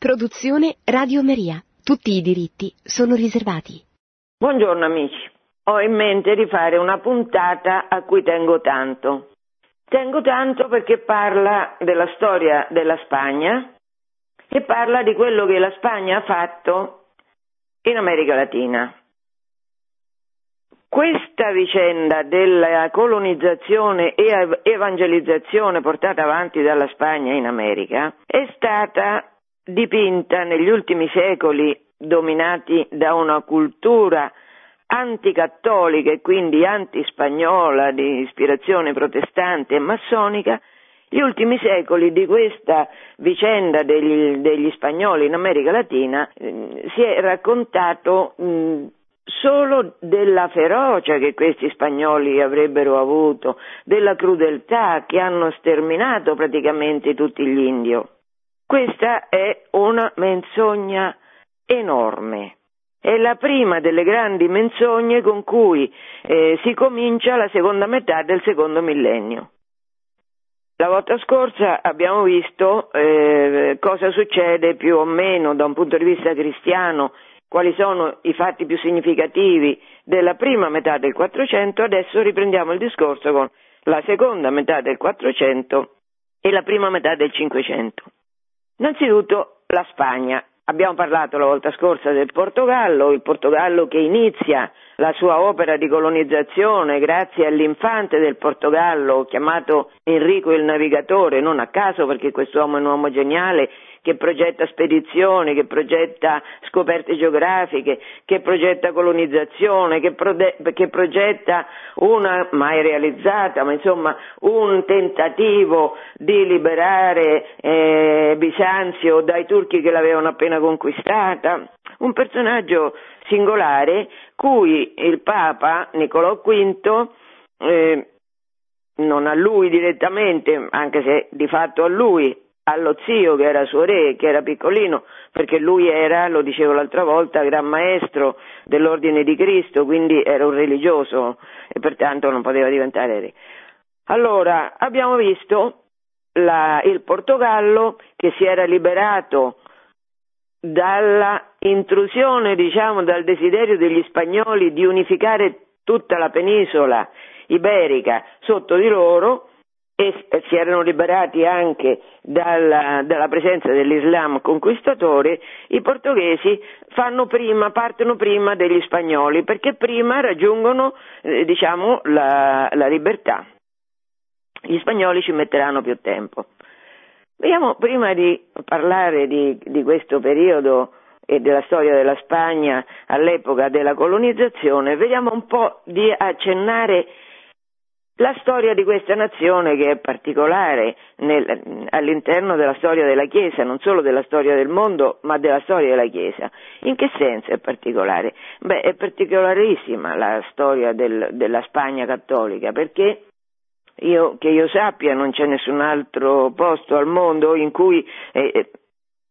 Produzione Radio Maria. Tutti i diritti sono riservati. Buongiorno amici. Ho in mente di fare una puntata a cui tengo tanto. Tengo tanto perché parla della storia della Spagna e parla di quello che la Spagna ha fatto in America Latina. Questa vicenda della colonizzazione e evangelizzazione portata avanti dalla Spagna in America è stata dipinta negli ultimi secoli dominati da una cultura anticattolica e quindi antispagnola di ispirazione protestante e massonica, gli ultimi secoli di questa vicenda degli, degli spagnoli in America Latina eh, si è raccontato mh, solo della ferocia che questi spagnoli avrebbero avuto, della crudeltà che hanno sterminato praticamente tutti gli indio. Questa è una menzogna enorme. È la prima delle grandi menzogne con cui eh, si comincia la seconda metà del secondo millennio. La volta scorsa abbiamo visto eh, cosa succede più o meno da un punto di vista cristiano, quali sono i fatti più significativi della prima metà del 400, adesso riprendiamo il discorso con la seconda metà del 400 e la prima metà del 500. Innanzitutto la Spagna. Abbiamo parlato la volta scorsa del Portogallo, il Portogallo che inizia la sua opera di colonizzazione grazie all'infante del Portogallo chiamato Enrico il Navigatore, non a caso perché quest'uomo è un uomo geniale che progetta spedizioni, che progetta scoperte geografiche, che progetta colonizzazione, che, prode- che progetta una mai realizzata, ma insomma un tentativo di liberare eh, Bisanzio dai turchi che l'avevano appena conquistata. Un personaggio singolare cui il Papa Niccolò V eh, non a lui direttamente, anche se di fatto a lui, allo zio che era suo re, che era piccolino, perché lui era, lo dicevo l'altra volta, gran maestro dell'ordine di Cristo, quindi era un religioso e pertanto non poteva diventare re. Allora, abbiamo visto la, il Portogallo che si era liberato dalla intrusione, diciamo, dal desiderio degli spagnoli di unificare tutta la penisola iberica sotto di loro e si erano liberati anche dalla, dalla presenza dell'Islam conquistatore, i portoghesi prima, partono prima degli spagnoli perché prima raggiungono eh, diciamo, la, la libertà. Gli spagnoli ci metteranno più tempo. Vediamo, prima di parlare di, di questo periodo e della storia della Spagna all'epoca della colonizzazione, vediamo un po' di accennare la storia di questa nazione che è particolare nel, all'interno della storia della Chiesa, non solo della storia del mondo, ma della storia della Chiesa. In che senso è particolare? Beh, è particolarissima la storia del, della Spagna cattolica, perché io, che io sappia non c'è nessun altro posto al mondo in cui eh, eh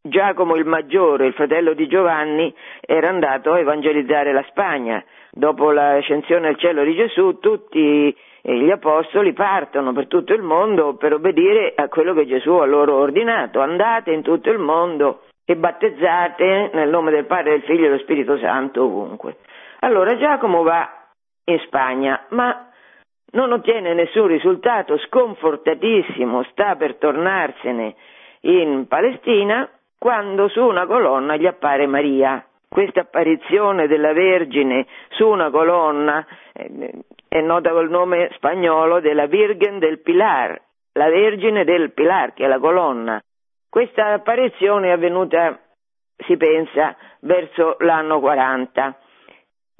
Giacomo il Maggiore, il fratello di Giovanni, era andato a evangelizzare la Spagna. Dopo l'ascensione al cielo di Gesù, tutti e gli apostoli partono per tutto il mondo per obbedire a quello che Gesù ha loro ordinato. Andate in tutto il mondo e battezzate nel nome del Padre, del Figlio e dello Spirito Santo ovunque. Allora Giacomo va in Spagna, ma non ottiene nessun risultato, sconfortatissimo, sta per tornarsene in Palestina, quando su una colonna gli appare Maria. Questa apparizione della Vergine su una colonna eh, è nota col nome spagnolo della Virgen del Pilar, la Vergine del Pilar, che è la colonna. Questa apparizione è avvenuta, si pensa, verso l'anno 40.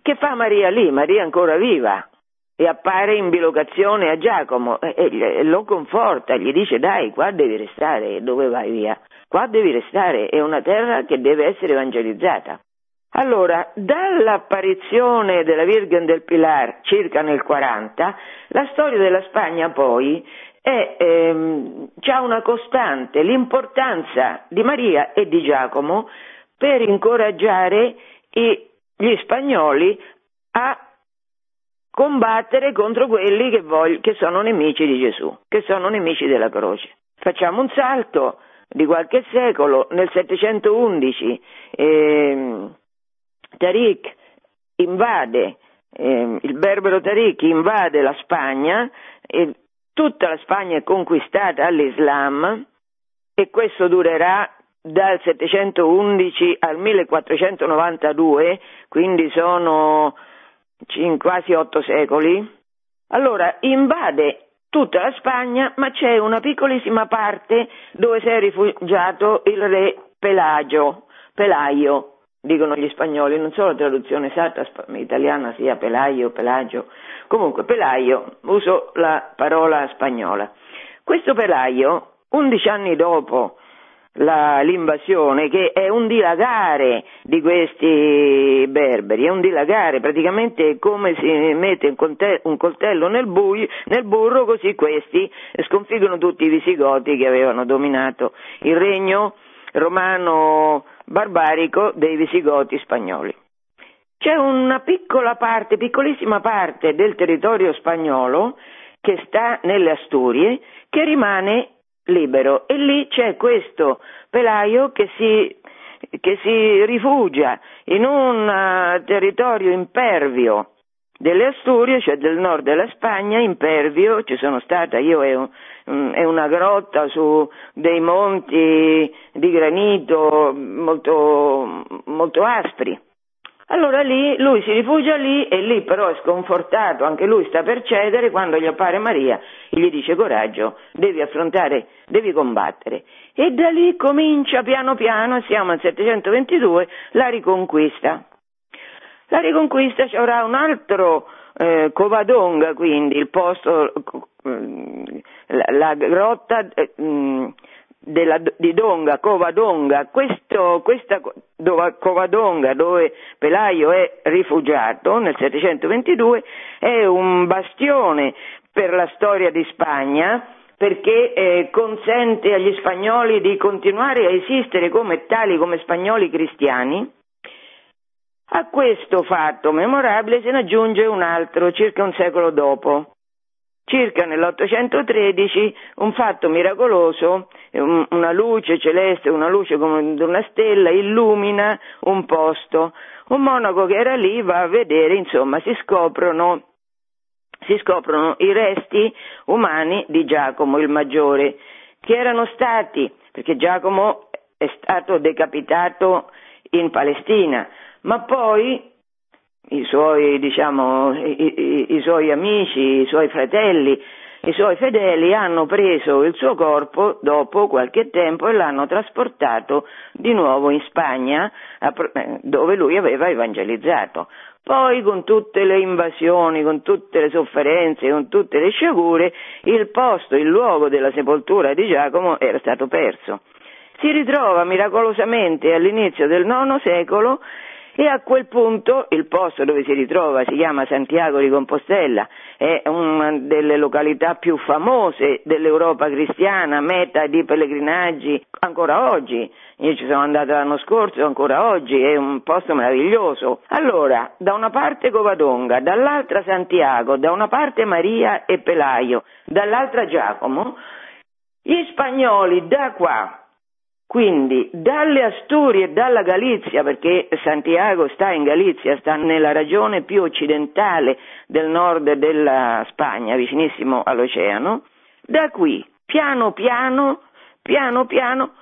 Che fa Maria lì? Maria è ancora viva e appare in bilocazione a Giacomo e, lo conforta, gli dice dai, qua devi restare, dove vai via? Qua devi restare, è una terra che deve essere evangelizzata. Allora, dall'apparizione della Virgen del Pilar circa nel 40, la storia della Spagna poi è, ehm, ha una costante, l'importanza di Maria e di Giacomo per incoraggiare i, gli spagnoli a combattere contro quelli che, voglio, che sono nemici di Gesù, che sono nemici della croce. Facciamo un salto di qualche secolo, nel 711 eh, Tariq invade, eh, il berbero Tariq invade la Spagna e tutta la Spagna è conquistata all'Islam e questo durerà dal 711 al 1492, quindi sono quasi otto secoli. Allora invade tutta la Spagna, ma c'è una piccolissima parte dove si è rifugiato il re Pelagio, Pelaio, dicono gli spagnoli, non so la traduzione esatta italiana sia Pelaio Pelagio, comunque Pelaio, uso la parola spagnola. Questo Pelaio, undici anni dopo la, l'invasione, che è un dilagare di questi berberi, è un dilagare, praticamente come si mette un coltello, nel, buio, nel burro, così questi sconfiggono tutti i visigoti che avevano dominato il regno romano barbarico dei visigoti spagnoli. C'è una piccola parte, piccolissima parte del territorio spagnolo che sta nelle Asturie che rimane libero e lì c'è questo pelaio che si, che si rifugia in un uh, territorio impervio delle Asturie, cioè del nord della Spagna, impervio, ci sono stata io e un, è una grotta su dei monti di granito molto, molto aspri. Allora lì lui si rifugia lì e lì però è sconfortato, anche lui sta per cedere quando gli appare Maria e gli dice coraggio, devi affrontare, devi combattere. E da lì comincia piano piano, siamo al 722, la riconquista. La riconquista ci avrà un altro eh, Covadonga, quindi il posto, eh, la, la, grotta eh, della, di Donga, Covadonga, questo, questa dove, Covadonga dove Pelaio è rifugiato nel 722 è un bastione per la storia di Spagna perché eh, consente agli spagnoli di continuare a esistere come tali, come spagnoli cristiani a questo fatto memorabile se ne aggiunge un altro circa un secolo dopo. Circa nell'813 un fatto miracoloso, una luce celeste, una luce come una stella illumina un posto. Un monaco che era lì va a vedere, insomma, si scoprono, si scoprono i resti umani di Giacomo il Maggiore, che erano stati, perché Giacomo è stato decapitato in Palestina, ma poi i suoi, diciamo, i, i, i suoi amici, i suoi fratelli, i suoi fedeli hanno preso il suo corpo dopo qualche tempo e l'hanno trasportato di nuovo in Spagna, eh, dove lui aveva evangelizzato. Poi con tutte le invasioni, con tutte le sofferenze, con tutte le sciagure, il posto, il luogo della sepoltura di Giacomo era stato perso. Si ritrova miracolosamente all'inizio del IX secolo e a quel punto il posto dove si ritrova si chiama Santiago di Compostela, è una delle località più famose dell'Europa cristiana, meta di pellegrinaggi ancora oggi. Io ci sono andata l'anno scorso, ancora oggi, è un posto meraviglioso. Allora, da una parte Covadonga, dall'altra Santiago, da una parte Maria e Pelaio, dall'altra Giacomo, gli spagnoli da qua quindi dalle Asturie e dalla Galizia, perché Santiago sta in Galizia, sta nella regione più occidentale del nord della Spagna, vicinissimo all'oceano, da qui piano piano, piano piano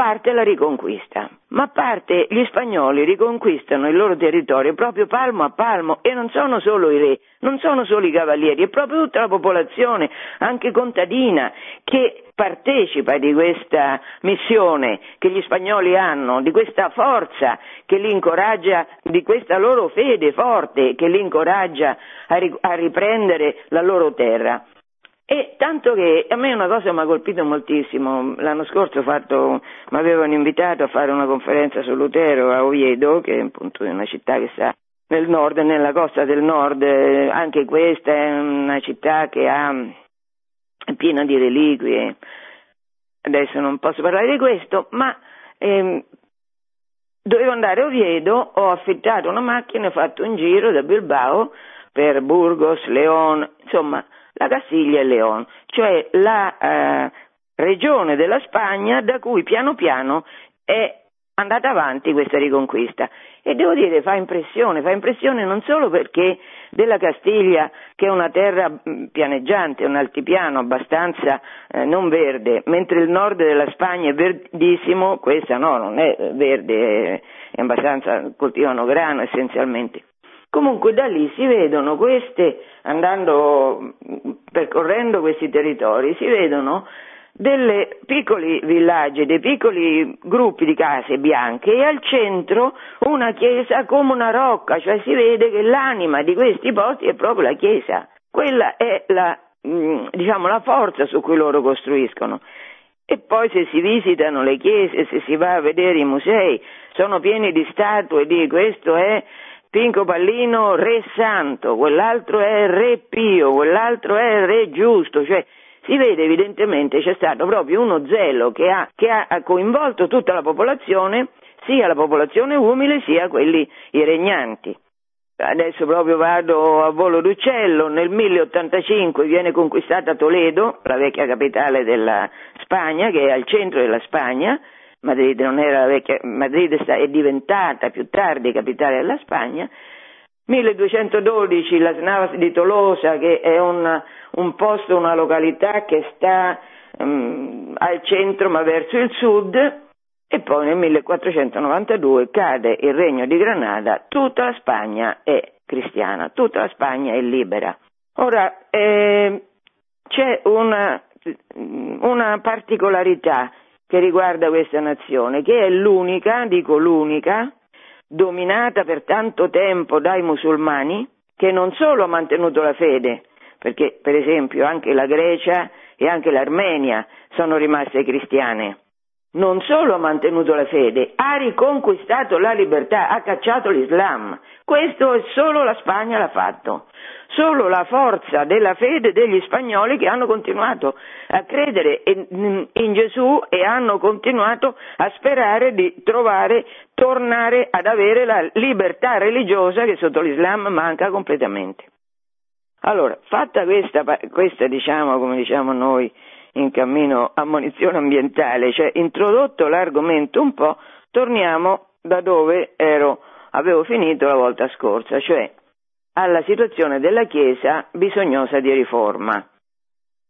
parte la riconquista, ma parte gli spagnoli riconquistano il loro territorio proprio palmo a palmo e non sono solo i re, non sono solo i cavalieri, è proprio tutta la popolazione, anche contadina, che partecipa di questa missione che gli spagnoli hanno, di questa forza che li incoraggia, di questa loro fede forte che li incoraggia a riprendere la loro terra. E tanto che a me una cosa mi ha colpito moltissimo, l'anno scorso mi avevano invitato a fare una conferenza su Lutero a Oviedo, che è appunto una città che sta nel nord, nella costa del nord, anche questa è una città che ha, è piena di reliquie, adesso non posso parlare di questo, ma ehm, dovevo andare a Oviedo, ho affittato una macchina e ho fatto un giro da Bilbao per Burgos, León, insomma la Castiglia e León, cioè la, eh, regione della Spagna da cui piano piano è andata avanti questa riconquista e devo dire fa impressione, fa impressione non solo perché della Castiglia che è una terra pianeggiante, un altipiano abbastanza eh, non verde, mentre il nord della Spagna è verdissimo, questa no, non è verde, è abbastanza, coltivano grano essenzialmente. Comunque da lì si vedono queste, andando, percorrendo questi territori, si vedono dei piccoli villaggi, dei piccoli gruppi di case bianche e al centro una chiesa come una rocca, cioè si vede che l'anima di questi posti è proprio la chiesa. Quella è la, mm, diciamo, la forza su cui loro costruiscono. E poi se si visitano le chiese, se si va a vedere i musei, sono pieni di statue di questo è Pinco Pallino re santo, quell'altro è re pio, quell'altro è re giusto, cioè si vede evidentemente c'è stato proprio uno zelo che ha, che ha coinvolto tutta la popolazione, sia la popolazione umile sia quelli i regnanti. Adesso proprio vado a volo d'uccello, nel 1085 viene conquistata Toledo, la vecchia capitale della Spagna, che è al centro della Spagna, Madrid, vecchia, Madrid è diventata più tardi capitale della Spagna, 1212 la Snavas di Tolosa, che è un, un posto, una località che sta um, al centro ma verso il sud, e poi nel 1492 cade il regno di Granada, tutta la Spagna è cristiana, tutta la Spagna è libera. Ora, eh, c'è una, una particolarità che riguarda questa nazione, che è l'unica, dico l'unica, dominata per tanto tempo dai musulmani, che non solo ha mantenuto la fede, perché per esempio anche la Grecia e anche l'Armenia sono rimaste cristiane, non solo ha mantenuto la fede, ha riconquistato la libertà, ha cacciato l'Islam. Questo solo la Spagna l'ha fatto. Solo la forza della fede degli spagnoli che hanno continuato a credere in Gesù e hanno continuato a sperare di trovare, tornare ad avere la libertà religiosa che sotto l'Islam manca completamente. Allora, fatta questa, questa diciamo, come diciamo noi, in cammino ammonizione ambientale, cioè introdotto l'argomento un po', torniamo da dove ero, avevo finito la volta scorsa, cioè alla situazione della Chiesa bisognosa di riforma.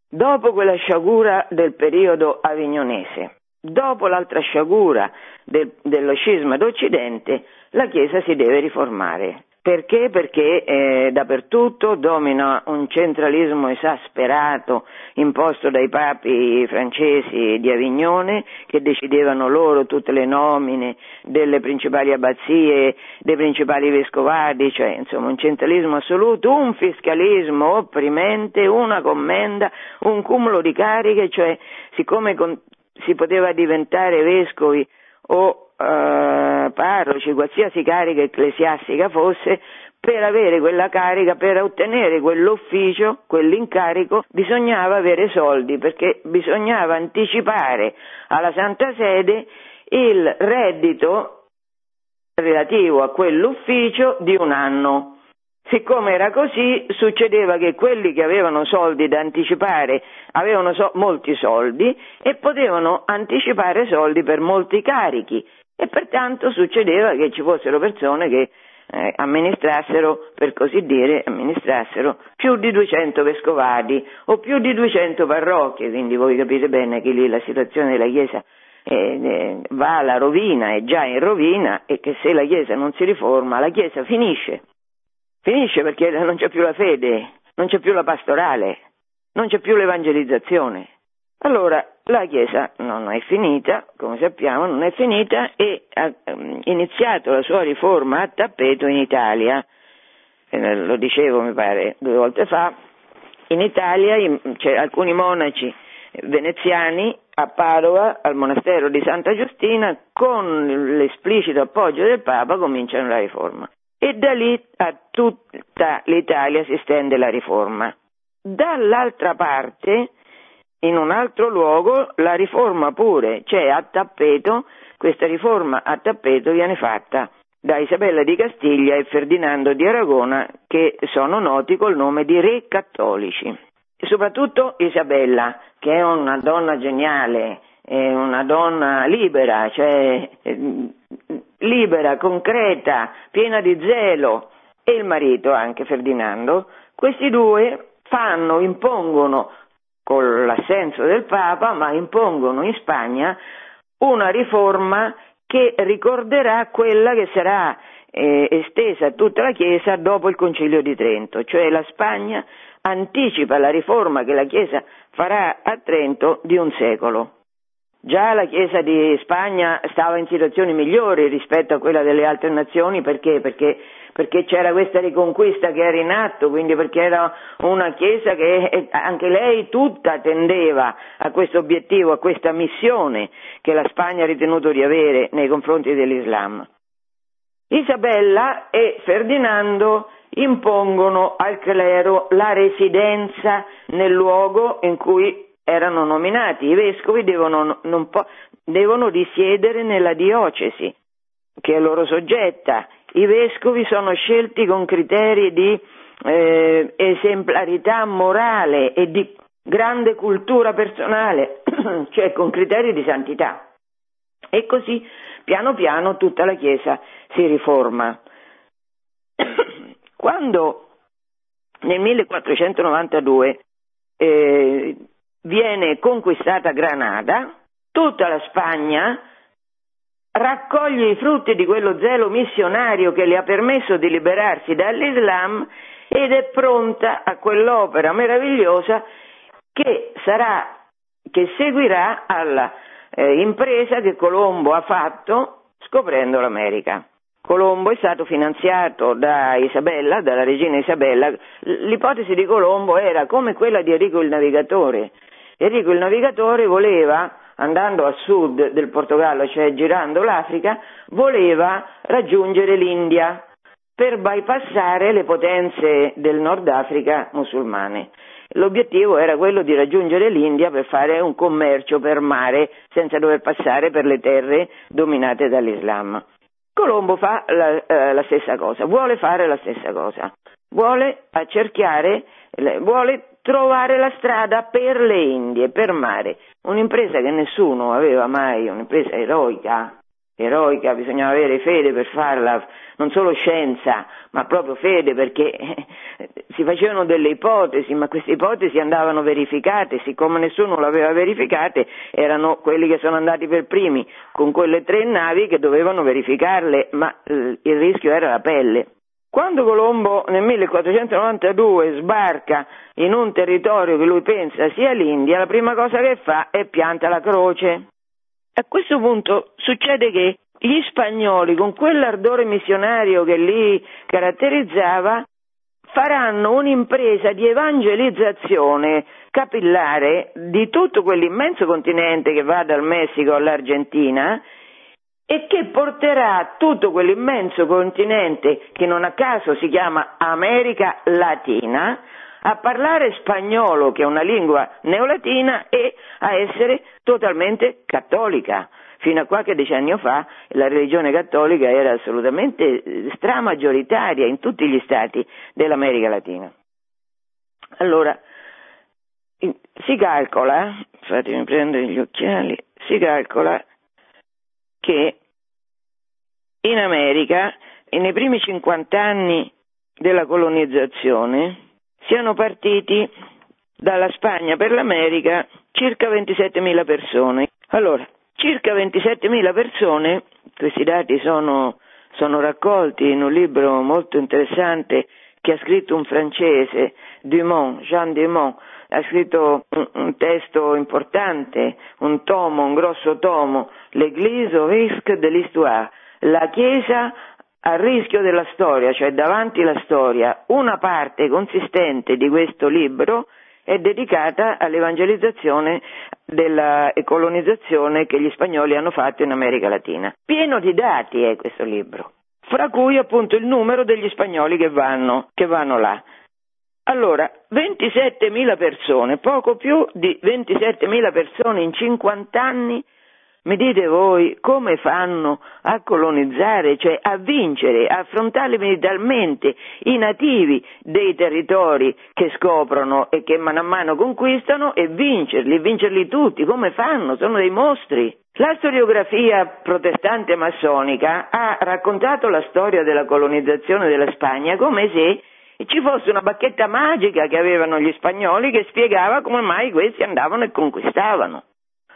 Dopo quella sciagura del periodo avignonese, dopo l'altra sciagura del, dello scisma d'Occidente, la Chiesa si deve riformare. Perché? Perché eh, dappertutto domina un centralismo esasperato imposto dai papi francesi di Avignone che decidevano loro tutte le nomine delle principali abbazie, dei principali vescovadi, cioè insomma un centralismo assoluto, un fiscalismo opprimente, una commenda, un cumulo di cariche, cioè siccome con, si poteva diventare vescovi o eh, parroci, qualsiasi carica ecclesiastica fosse, per avere quella carica, per ottenere quell'ufficio, quell'incarico, bisognava avere soldi, perché bisognava anticipare alla Santa Sede il reddito relativo a quell'ufficio di un anno. Siccome era così, succedeva che quelli che avevano soldi da anticipare avevano so- molti soldi e potevano anticipare soldi per molti carichi e pertanto succedeva che ci fossero persone che eh, amministrassero, per così dire, amministrassero più di 200 vescovadi o più di 200 parrocchie, quindi voi capite bene che lì la situazione della Chiesa eh, eh, va alla rovina, è già in rovina e che se la Chiesa non si riforma, la Chiesa finisce. Finisce perché non c'è più la fede, non c'è più la pastorale, non c'è più l'evangelizzazione. Allora la Chiesa non è finita, come sappiamo, non è finita e ha ehm, iniziato la sua riforma a tappeto in Italia, lo dicevo mi pare due volte fa, in Italia alcuni monaci veneziani a Padova, al monastero di Santa Giustina, con l'esplicito appoggio del Papa cominciano la riforma. E da lì a tutta l'Italia si stende la riforma. Dall'altra parte in un altro luogo la riforma pure, c'è a tappeto, questa riforma a tappeto viene fatta da Isabella di Castiglia e Ferdinando di Aragona che sono noti col nome di re cattolici. soprattutto Isabella, che è una donna geniale, una donna libera, cioè libera, concreta, piena di zelo, e il marito anche Ferdinando, questi due fanno, impongono, con l'assenso del Papa, ma impongono in Spagna una riforma che ricorderà quella che sarà eh, estesa a tutta la Chiesa dopo il Concilio di Trento, cioè la Spagna anticipa la riforma che la Chiesa farà a Trento di un secolo. Già la Chiesa di Spagna stava in situazioni migliori rispetto a quella delle altre nazioni perché? Perché, perché c'era questa riconquista che era in atto, quindi perché era una Chiesa che anche lei tutta tendeva a questo obiettivo, a questa missione che la Spagna ha ritenuto di avere nei confronti dell'Islam. Isabella e Ferdinando impongono al clero la residenza nel luogo in cui erano nominati, i vescovi devono, po- devono risiedere nella diocesi che è loro soggetta, i vescovi sono scelti con criteri di eh, esemplarità morale e di grande cultura personale, cioè con criteri di santità. E così piano piano tutta la Chiesa si riforma. Quando nel 1492 eh, viene conquistata Granada, tutta la Spagna raccoglie i frutti di quello zelo missionario che le ha permesso di liberarsi dall'Islam ed è pronta a quell'opera meravigliosa che, sarà, che seguirà alla eh, impresa che Colombo ha fatto scoprendo l'America. Colombo è stato finanziato da Isabella, dalla regina Isabella. L'ipotesi di Colombo era come quella di Enrico il Navigatore, Enrico il Navigatore voleva, andando a sud del Portogallo, cioè girando l'Africa, voleva raggiungere l'India per bypassare le potenze del Nord Africa musulmane. L'obiettivo era quello di raggiungere l'India per fare un commercio per mare senza dover passare per le terre dominate dall'Islam. Colombo fa la, eh, la stessa cosa, vuole fare la stessa cosa, vuole accerchiare, vuole trovare la strada per le Indie, per mare. Un'impresa che nessuno aveva mai, un'impresa eroica, eroica, bisognava avere fede per farla, non solo scienza, ma proprio fede perché si facevano delle ipotesi, ma queste ipotesi andavano verificate, siccome nessuno le aveva verificate, erano quelli che sono andati per primi con quelle tre navi che dovevano verificarle, ma il rischio era la pelle. Quando Colombo nel 1492 sbarca in un territorio che lui pensa sia l'India, la prima cosa che fa è pianta la croce. A questo punto succede che gli spagnoli, con quell'ardore missionario che li caratterizzava, faranno un'impresa di evangelizzazione capillare di tutto quell'immenso continente che va dal Messico all'Argentina e che porterà tutto quell'immenso continente che non a caso si chiama America Latina a parlare spagnolo, che è una lingua neolatina, e a essere totalmente cattolica. Fino a qualche decennio fa la religione cattolica era assolutamente stramaggioritaria in tutti gli stati dell'America Latina. Allora, si calcola, fatemi prendere gli occhiali, si calcola che in America, nei primi 50 anni della colonizzazione, siano partiti dalla Spagna per l'America circa 27.000 persone. Allora, circa 27.000 persone, questi dati sono, sono raccolti in un libro molto interessante che ha scritto un francese, Dumont, Jean Dumont, ha scritto un, un, testo importante, un tomo, un grosso tomo, L'Église au risque de l'histoire, la Chiesa a rischio della storia, cioè davanti alla storia, una parte consistente di questo libro è dedicata all'evangelizzazione della colonizzazione che gli spagnoli hanno fatto in America Latina. Pieno di dati è questo libro, fra cui appunto il numero degli spagnoli che vanno, che vanno là. Allora, 27.000 persone, poco più di 27.000 persone in 50 anni Mi dite voi come fanno a colonizzare, cioè a vincere, a affrontare militarmente i nativi dei territori che scoprono e che mano a mano conquistano e vincerli, vincerli tutti, come fanno? Sono dei mostri. La storiografia protestante massonica ha raccontato la storia della colonizzazione della Spagna come se ci fosse una bacchetta magica che avevano gli spagnoli che spiegava come mai questi andavano e conquistavano.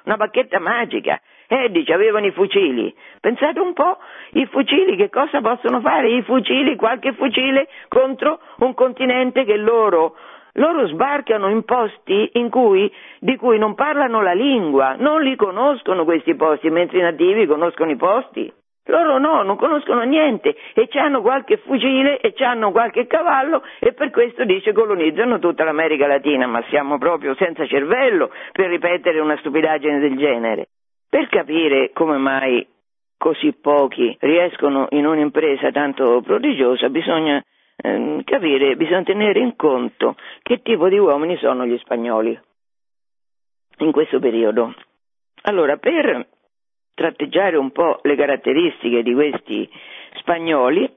Una bacchetta magica. Eh, dice, avevano i fucili. Pensate un po', i fucili che cosa possono fare? I fucili, qualche fucile contro un continente che loro, loro sbarcano in posti in cui, di cui non parlano la lingua, non li conoscono questi posti, mentre i nativi conoscono i posti. Loro no, non conoscono niente e hanno qualche fucile e hanno qualche cavallo e per questo dice colonizzano tutta l'America Latina, ma siamo proprio senza cervello per ripetere una stupidaggine del genere. Per capire come mai così pochi riescono in un'impresa tanto prodigiosa bisogna ehm, capire, bisogna tenere in conto che tipo di uomini sono gli spagnoli in questo periodo. Allora, per tratteggiare un po' le caratteristiche di questi spagnoli,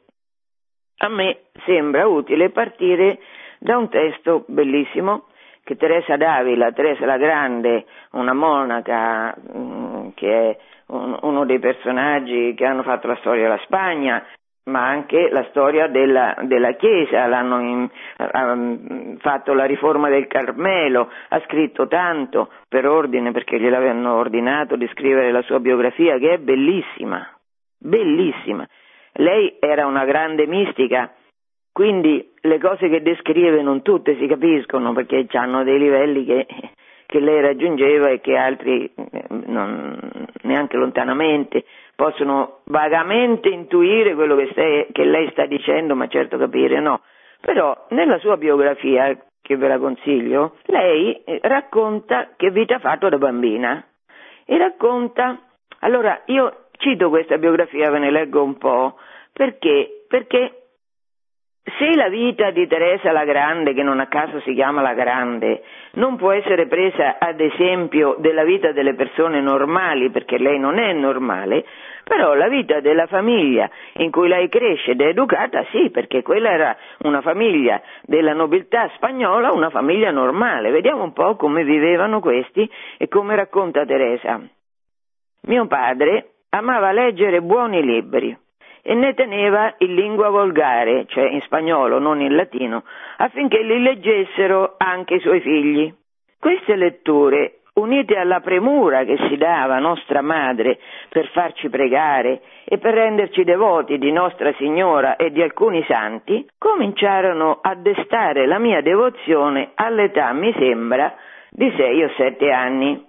a me sembra utile partire da un testo bellissimo che Teresa Davila, Teresa la Grande, una monaca mh, mm, che è un, uno dei personaggi che hanno fatto la storia della Spagna, ma anche la storia della, della Chiesa, l'hanno in, ha fatto la riforma del Carmelo, ha scritto tanto per ordine perché gliel'avevano ordinato di scrivere la sua biografia che è bellissima, bellissima. Lei era una grande mistica, quindi le cose che descrive non tutte si capiscono perché hanno dei livelli che, che lei raggiungeva e che altri eh, non, neanche lontanamente possono vagamente intuire quello che, stai, che lei sta dicendo, ma certo capire no. Però nella sua biografia, che ve la consiglio, lei eh, racconta che vita ha fatto da bambina e racconta, allora io cito questa biografia, ve ne leggo un po', perché? Perché se la vita di Teresa la Grande, che non a caso si chiama la Grande, non può essere presa ad esempio della vita delle persone normali, perché lei non è normale, però la vita della famiglia in cui lei cresce ed è educata, sì, perché quella era una famiglia della nobiltà spagnola, una famiglia normale. Vediamo un po' come vivevano questi e come racconta Teresa. Mio padre amava leggere buoni libri e ne teneva in lingua volgare, cioè in spagnolo, non in latino, affinché li leggessero anche i suoi figli. Queste letture, unite alla premura che si dava nostra madre per farci pregare e per renderci devoti di Nostra Signora e di alcuni santi, cominciarono a destare la mia devozione all'età, mi sembra, di sei o sette anni.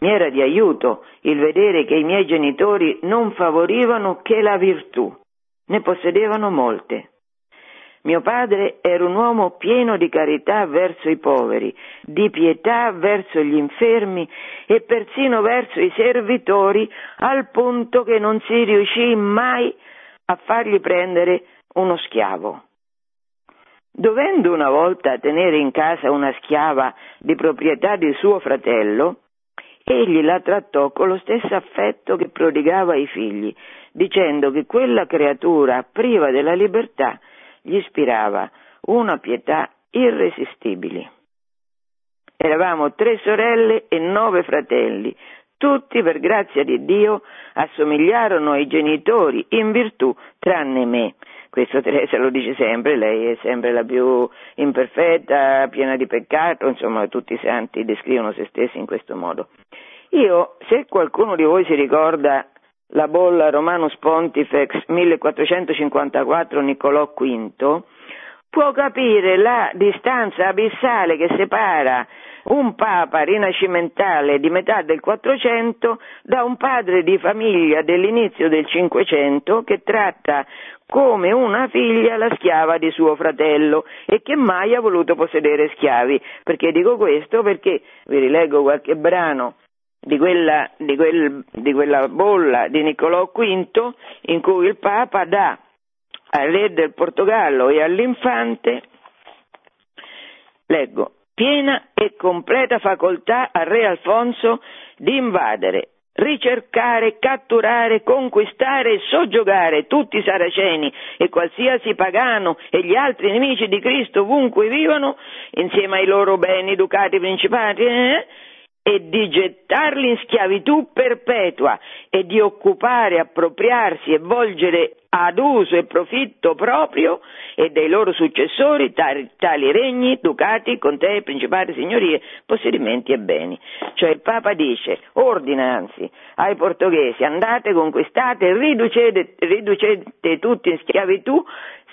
Mi era di aiuto il vedere che i miei genitori non favorivano che la virtù, ne possedevano molte. Mio padre era un uomo pieno di carità verso i poveri, di pietà verso gli infermi e persino verso i servitori, al punto che non si riuscì mai a fargli prendere uno schiavo. Dovendo una volta tenere in casa una schiava di proprietà di suo fratello, egli la trattò con lo stesso affetto che prodigava ai figli, dicendo che quella creatura priva della libertà gli ispirava una pietà irresistibile. Eravamo tre sorelle e nove fratelli, tutti per grazia di Dio assomigliarono ai genitori in virtù tranne me. Questo Teresa lo dice sempre, lei è sempre la più imperfetta, piena di peccato, insomma tutti i santi descrivono se stessi in questo modo. Io, se qualcuno di voi si ricorda la bolla Romanus Pontifex 1454 Niccolò V, può capire la distanza abissale che separa un papa rinascimentale di metà del 400 da un padre di famiglia dell'inizio del 500 che tratta come una figlia la schiava di suo fratello e che mai ha voluto possedere schiavi. Perché dico questo? Perché vi rileggo qualche brano di quella, di, quel, di quella, bolla di Niccolò V in cui il Papa dà al re del Portogallo e all'infante, leggo, piena e completa facoltà al re Alfonso di invadere ricercare, catturare, conquistare e soggiogare tutti i saraceni e qualsiasi pagano e gli altri nemici di Cristo ovunque vivano, insieme ai loro beni, ducati, principati, eh, e di gettarli in schiavitù perpetua e di occupare, appropriarsi e volgere ad uso e profitto proprio e dei loro successori tali, tali regni, ducati, contee, principati, signorie, possedimenti e beni. Cioè il Papa dice, ordina anzi ai portoghesi, andate, conquistate, riducete, riducete tutti in schiavitù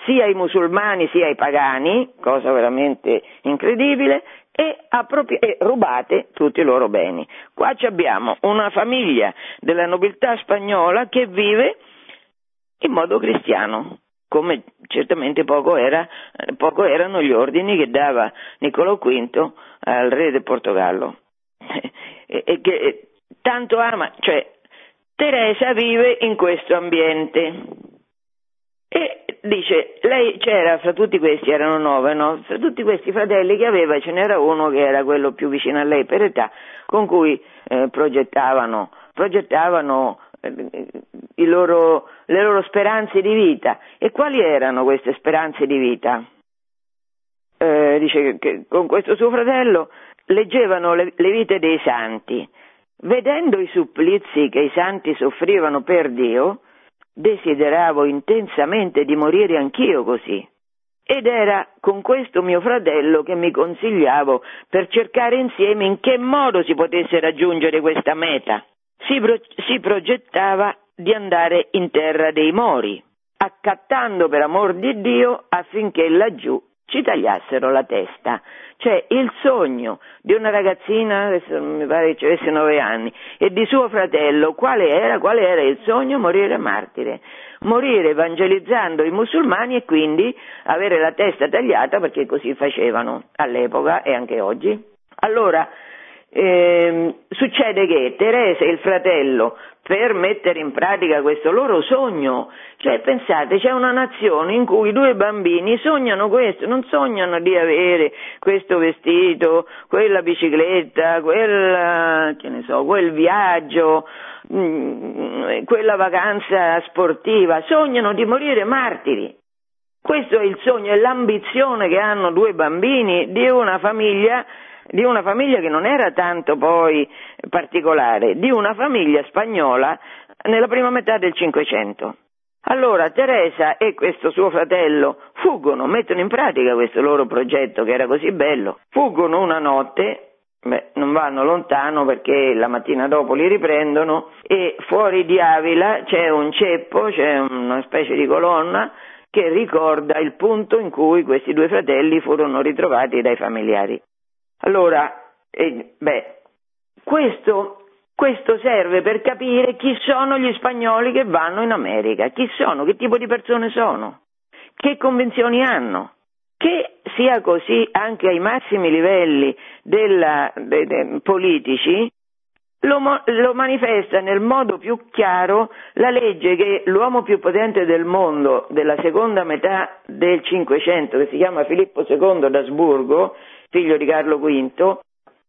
sia i musulmani sia i pagani, cosa veramente incredibile, e, appropri- e, rubate tutti i loro beni. Qua abbiamo una famiglia della nobiltà spagnola che vive in modo cristiano, come certamente poco, era, poco erano gli ordini che dava Niccolò V al re del Portogallo. e, e che tanto ama, cioè Teresa vive in questo ambiente. E dice, lei c'era fra tutti questi, erano nove, no? Fra tutti questi fratelli che aveva ce n'era uno che era quello più vicino a lei per età, con cui eh, progettavano, progettavano eh, loro, le loro speranze di vita. E quali erano queste speranze di vita? Eh, dice che con questo suo fratello leggevano le, le vite dei santi, vedendo i supplizi che i santi soffrivano per Dio, Desideravo intensamente di morire anch'io così. Ed era con questo mio fratello che mi consigliavo per cercare insieme in che modo si potesse raggiungere questa meta. Si, pro- si progettava di andare in terra dei Mori, accattando per amor di Dio affinché laggiù ci tagliassero la testa. Cioè il sogno di una ragazzina, mi pare che avesse nove anni, e di suo fratello, quale era? Quale era il sogno? Morire martire. Morire evangelizzando i musulmani e quindi avere la testa tagliata perché così facevano all'epoca e anche oggi. Allora, eh, succede che Teresa e il fratello per mettere in pratica questo loro sogno. Cioè, pensate, c'è una nazione in cui due bambini sognano questo, non sognano di avere questo vestito, quella bicicletta, quel, so, quel viaggio, mm, quella vacanza sportiva, sognano di morire martiri. Questo è il sogno, è l'ambizione che hanno due bambini di una famiglia di una famiglia che non era tanto poi particolare, di una famiglia spagnola nella prima metà del Cinquecento. Allora Teresa e questo suo fratello fuggono, mettono in pratica questo loro progetto che era così bello, fuggono una notte Beh, non vanno lontano perché la mattina dopo li riprendono e fuori di Avila c'è un ceppo, c'è una specie di colonna che ricorda il punto in cui questi due fratelli furono ritrovati dai familiari. Allora, eh, beh, questo, questo serve per capire chi sono gli spagnoli che vanno in America, chi sono, che tipo di persone sono, che convenzioni hanno. Che sia così anche ai massimi livelli della, de, de, politici, lo, lo, manifesta nel modo più chiaro la legge che l'uomo più potente del mondo della seconda metà del Cinquecento, che si chiama Filippo II d'Asburgo, figlio di Carlo V,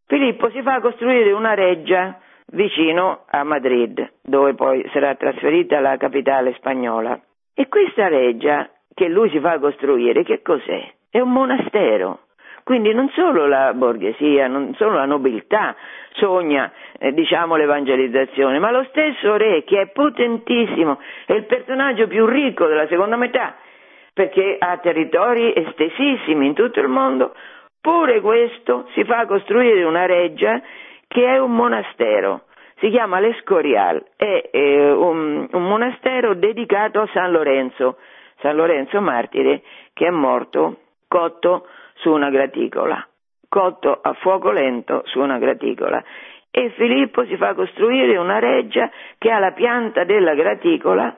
Filippo si fa costruire una reggia vicino a Madrid, dove poi sarà trasferita la capitale spagnola. E questa reggia che lui si fa costruire, che cos'è? È un monastero. Quindi non solo la borghesia, non solo la nobiltà sogna, eh, diciamo, l'evangelizzazione, ma lo stesso re che è potentissimo, è il personaggio più ricco della seconda metà, perché ha territori estesissimi in tutto il mondo, Pure questo si fa costruire una reggia che è un monastero, si chiama l'Escorial, è eh, un, un monastero dedicato a San Lorenzo, San Lorenzo martire che è morto cotto su una graticola, cotto a fuoco lento su una graticola. E Filippo si fa costruire una reggia che ha la pianta della graticola,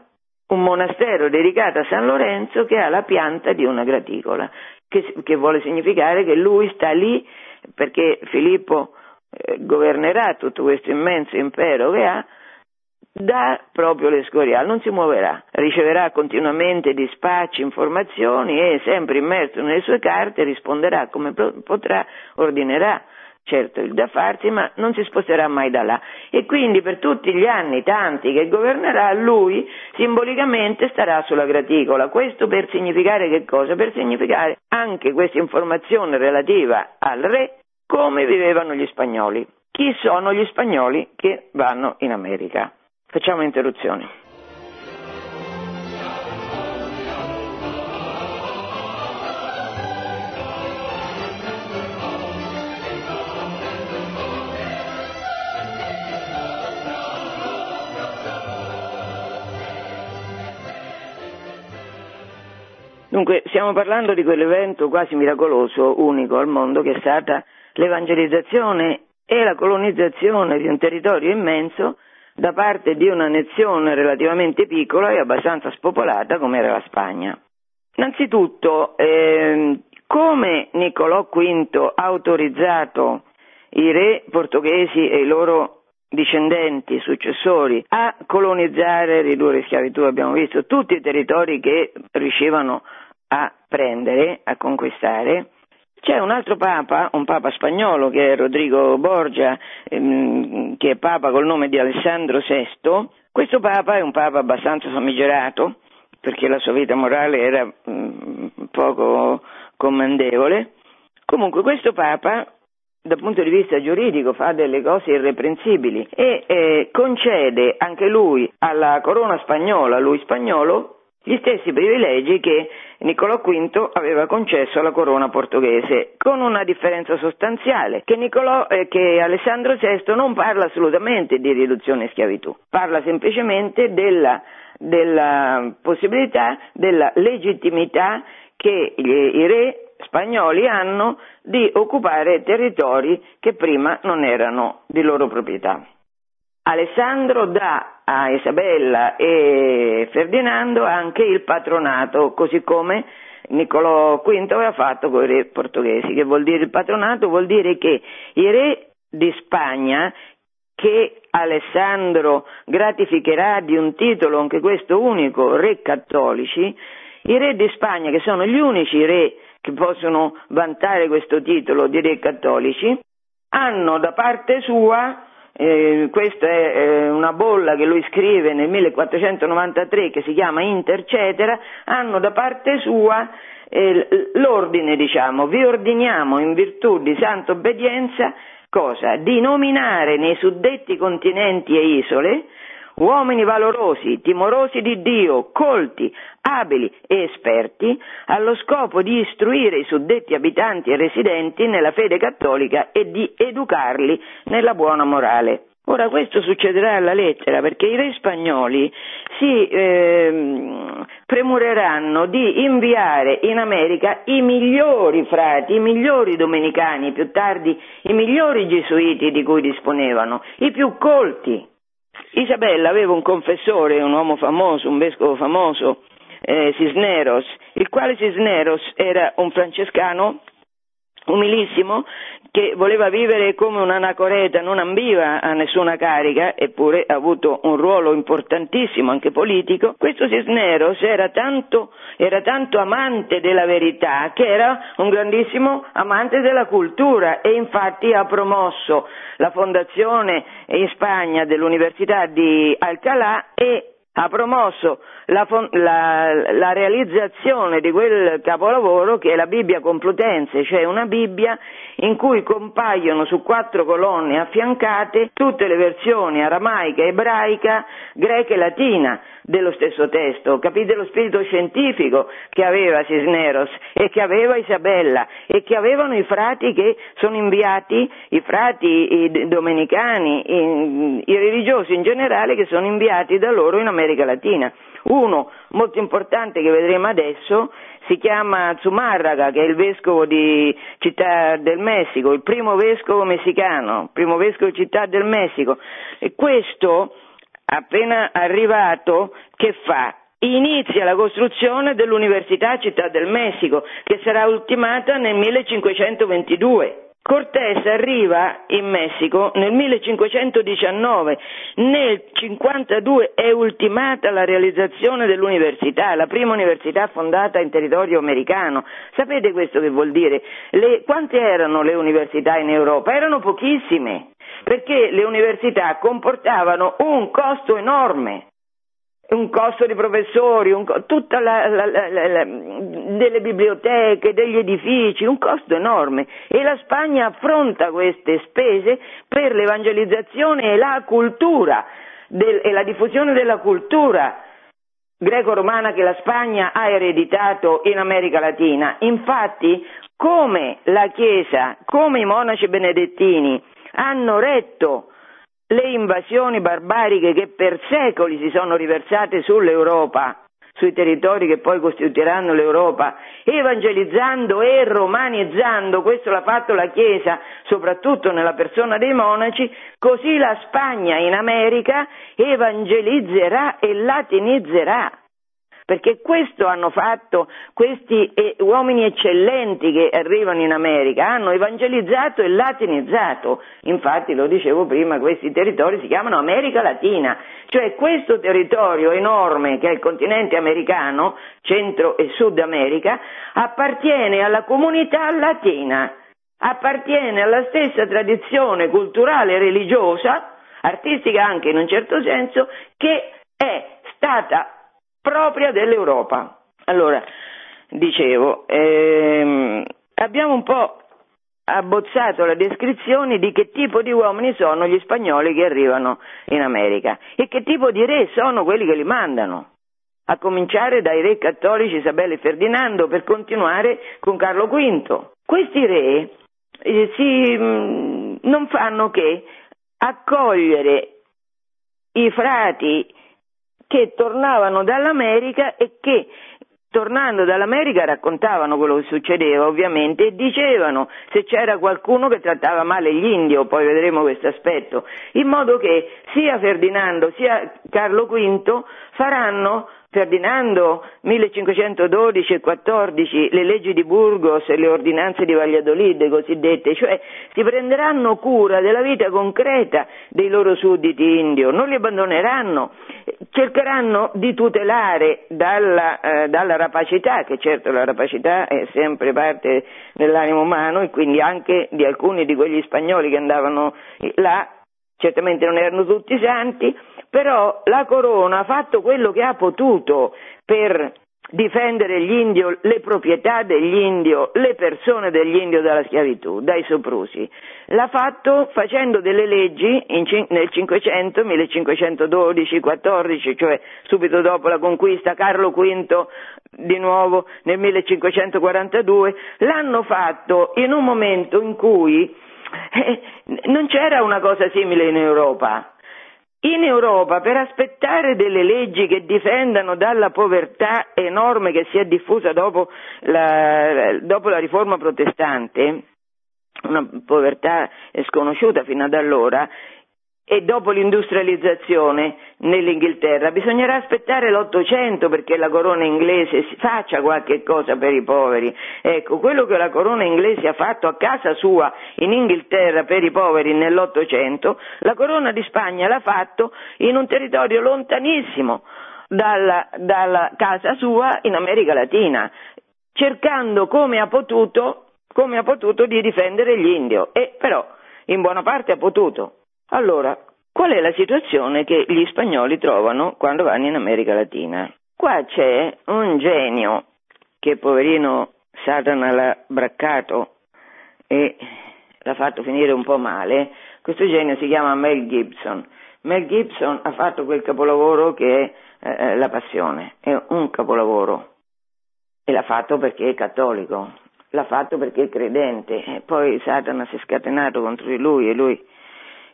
un monastero dedicato a San Lorenzo che ha la pianta di una graticola che, che vuole significare che lui sta lì perché Filippo eh, governerà tutto questo immenso impero che ha da proprio l'Escorial, non si muoverà, riceverà continuamente dispacci, informazioni e sempre immerso nelle sue carte risponderà come potrà, ordinerà certo il da farsi, ma non si sposterà mai da là. E quindi per tutti gli anni, tanti che governerà, lui simbolicamente starà sulla graticola. Questo per significare che cosa? Per significare anche questa informazione relativa al re, come vivevano gli spagnoli. Chi sono gli spagnoli che vanno in America? Facciamo interruzione. Dunque, stiamo parlando di quell'evento quasi miracoloso, unico al mondo, che è stata l'evangelizzazione e la colonizzazione di un territorio immenso da parte di una nazione relativamente piccola e abbastanza spopolata come era la Spagna. Innanzitutto, eh, come Niccolò V ha autorizzato i re portoghesi e i loro discendenti, successori, a colonizzare ridurre in schiavitù, abbiamo visto, tutti i territori che riuscivano a prendere, a conquistare. C'è un altro papa, un papa spagnolo che è Rodrigo Borgia, ehm, che è papa col nome di Alessandro VI. Questo papa è un papa abbastanza famigerato, perché la sua vita morale era mh, mm, poco comandevole. Comunque questo papa dal punto di vista giuridico fa delle cose irreprensibili e eh, concede anche lui alla corona spagnola, lui spagnolo, gli stessi privilegi che Niccolò V aveva concesso alla corona portoghese, con una differenza sostanziale, che, Niccolò, eh, che Alessandro VI non parla assolutamente di riduzione in schiavitù, parla semplicemente della, della possibilità, della legittimità che gli, i re spagnoli hanno di occupare territori che prima non erano di loro proprietà. Alessandro dà a Isabella e Ferdinando anche il patronato, così come Niccolò V aveva fatto con i re portoghesi. Che vuol dire il patronato? Vuol dire che i re di Spagna che Alessandro gratificherà di un titolo, anche questo unico, re cattolici, i re di Spagna, che sono gli unici re che possono vantare questo titolo di re cattolici, hanno da parte sua, eh, questa è eh, una bolla che lui scrive nel 1493 che si chiama Intercetera, hanno da parte sua eh, l'ordine, diciamo, vi ordiniamo in virtù di santa obbedienza cosa? Di nominare nei suddetti continenti e isole uomini valorosi, timorosi di Dio, colti, abili e esperti, allo scopo di istruire i suddetti abitanti e residenti nella fede cattolica e di educarli nella buona morale. Ora questo succederà alla lettera perché i re spagnoli si eh, premureranno di inviare in America i migliori frati, i migliori domenicani, più tardi i migliori gesuiti di cui disponevano, i più colti, Isabella aveva un confessore, un uomo famoso, un vescovo famoso, eh, Cisneros, il quale Cisneros era un francescano umilissimo che voleva vivere come un'anacoreta, non ambiva a nessuna carica, eppure ha avuto un ruolo importantissimo anche politico, questo Cisneros era tanto, era tanto amante della verità che era un grandissimo amante della cultura e infatti ha promosso la fondazione in Spagna dell'Università di Alcalá e ha promosso la, la, la, realizzazione di quel capolavoro che è la Bibbia Complutense, cioè una Bibbia in cui compaiono su quattro colonne affiancate tutte le versioni aramaica, ebraica, greca e latina dello stesso testo. Capite lo spirito scientifico che aveva Cisneros e che aveva Isabella e che avevano i frati che sono inviati, i frati i domenicani, i, i religiosi in generale che sono inviati da loro in America Latina. Uno molto importante che vedremo adesso si chiama Zumárraga, che è il vescovo di Città del Messico, il primo vescovo messicano, primo vescovo di Città del Messico. E questo, appena arrivato, che fa? Inizia la costruzione dell'Università Città del Messico, che sarà ultimata nel 1522. Cortés arriva in Messico nel 1519, nel 52 è ultimata la realizzazione dell'università, la prima università fondata in territorio americano. Sapete questo che vuol dire? Le, quante erano le università in Europa? Erano pochissime, perché le università comportavano un costo enorme un costo di professori, un, tutta la, la, la, delle biblioteche, degli edifici, un costo enorme e la Spagna affronta queste spese per l'evangelizzazione e la cultura del, e la diffusione della cultura greco-romana che la Spagna ha ereditato in America Latina. Infatti, come la Chiesa, come i monaci benedettini hanno retto le invasioni barbariche che per secoli si sono riversate sull'Europa, sui territori che poi costituiranno l'Europa, evangelizzando e romanizzando, questo l'ha fatto la Chiesa, soprattutto nella persona dei monaci, così la Spagna in America evangelizzerà e latinizzerà perché questo hanno fatto questi eh, uomini eccellenti che arrivano in America, hanno evangelizzato e latinizzato, infatti lo dicevo prima, questi territori si chiamano America Latina, cioè questo territorio enorme che è il continente americano, Centro e Sud America, appartiene alla comunità latina, appartiene alla stessa tradizione culturale e religiosa, artistica anche in un certo senso, che è stata propria dell'Europa. Allora, dicevo, ehm, abbiamo un po' abbozzato la descrizione di che tipo di uomini sono gli spagnoli che arrivano in America e che tipo di re sono quelli che li mandano, a cominciare dai re cattolici Isabella e Ferdinando per continuare con Carlo V. Questi re eh, si, mh, mm, non fanno che accogliere i frati che tornavano dall'America e che tornando dall'America raccontavano quello che succedeva ovviamente e dicevano se c'era qualcuno che trattava male gli indio, poi vedremo questo aspetto, in modo che sia Ferdinando sia Carlo V faranno Ferdinando 1512 e 14, le leggi di Burgos e le ordinanze di Valladolid cosiddette, cioè si prenderanno cura della vita concreta dei loro sudditi indio, non li abbandoneranno, cercheranno di tutelare dalla, eh, dalla rapacità, che certo la rapacità è sempre parte dell'animo umano e quindi anche di alcuni di quegli spagnoli che andavano là, certamente non erano tutti santi, però la corona ha fatto quello che ha potuto per difendere gli indio, le proprietà degli indio, le persone degli indio dalla schiavitù, dai soprusi. L'ha fatto facendo delle leggi in, nel 500, 1512, 14, cioè subito dopo la conquista, Carlo V di nuovo nel 1542, l'hanno fatto in un momento in cui non c'era una cosa simile in Europa. In Europa, per aspettare delle leggi che difendano dalla povertà enorme che si è diffusa dopo la, dopo la riforma protestante, una povertà sconosciuta fino ad allora, e dopo l'industrializzazione nell'Inghilterra bisognerà aspettare l'Ottocento perché la corona inglese faccia qualche cosa per i poveri. Ecco, quello che la corona inglese ha fatto a casa sua in Inghilterra per i poveri nell'Ottocento, la corona di Spagna l'ha fatto in un territorio lontanissimo dalla, dalla casa sua in America Latina, cercando come ha potuto, come ha potuto di difendere gli indio e però in buona parte ha potuto. Allora, qual è la situazione che gli spagnoli trovano quando vanno in America Latina? Qua c'è un genio che poverino Satana l'ha braccato e l'ha fatto finire un po' male. Questo genio si chiama Mel Gibson. Mel Gibson ha fatto quel capolavoro che è eh, La Passione, è un capolavoro e l'ha fatto perché è cattolico, l'ha fatto perché è credente, e poi Satana si è scatenato contro di lui e lui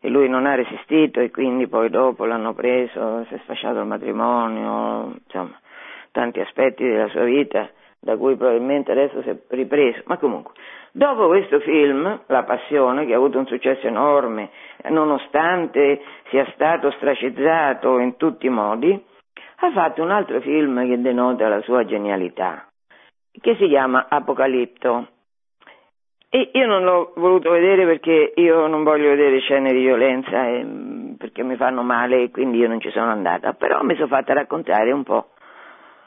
e lui non ha resistito e quindi poi dopo l'hanno preso, si è sfasciato il matrimonio, insomma, tanti aspetti della sua vita da cui probabilmente adesso si è ripreso, ma comunque. Dopo questo film, La Passione, che ha avuto un successo enorme, nonostante sia stato stracizzato in tutti i modi, ha fatto un altro film che denota la sua genialità, che si chiama Apocalipto. E io non l'ho voluto vedere perché io non voglio vedere scene di violenza e, mm, perché mi fanno male e quindi io non ci sono andata, però mi sono fatta raccontare un po'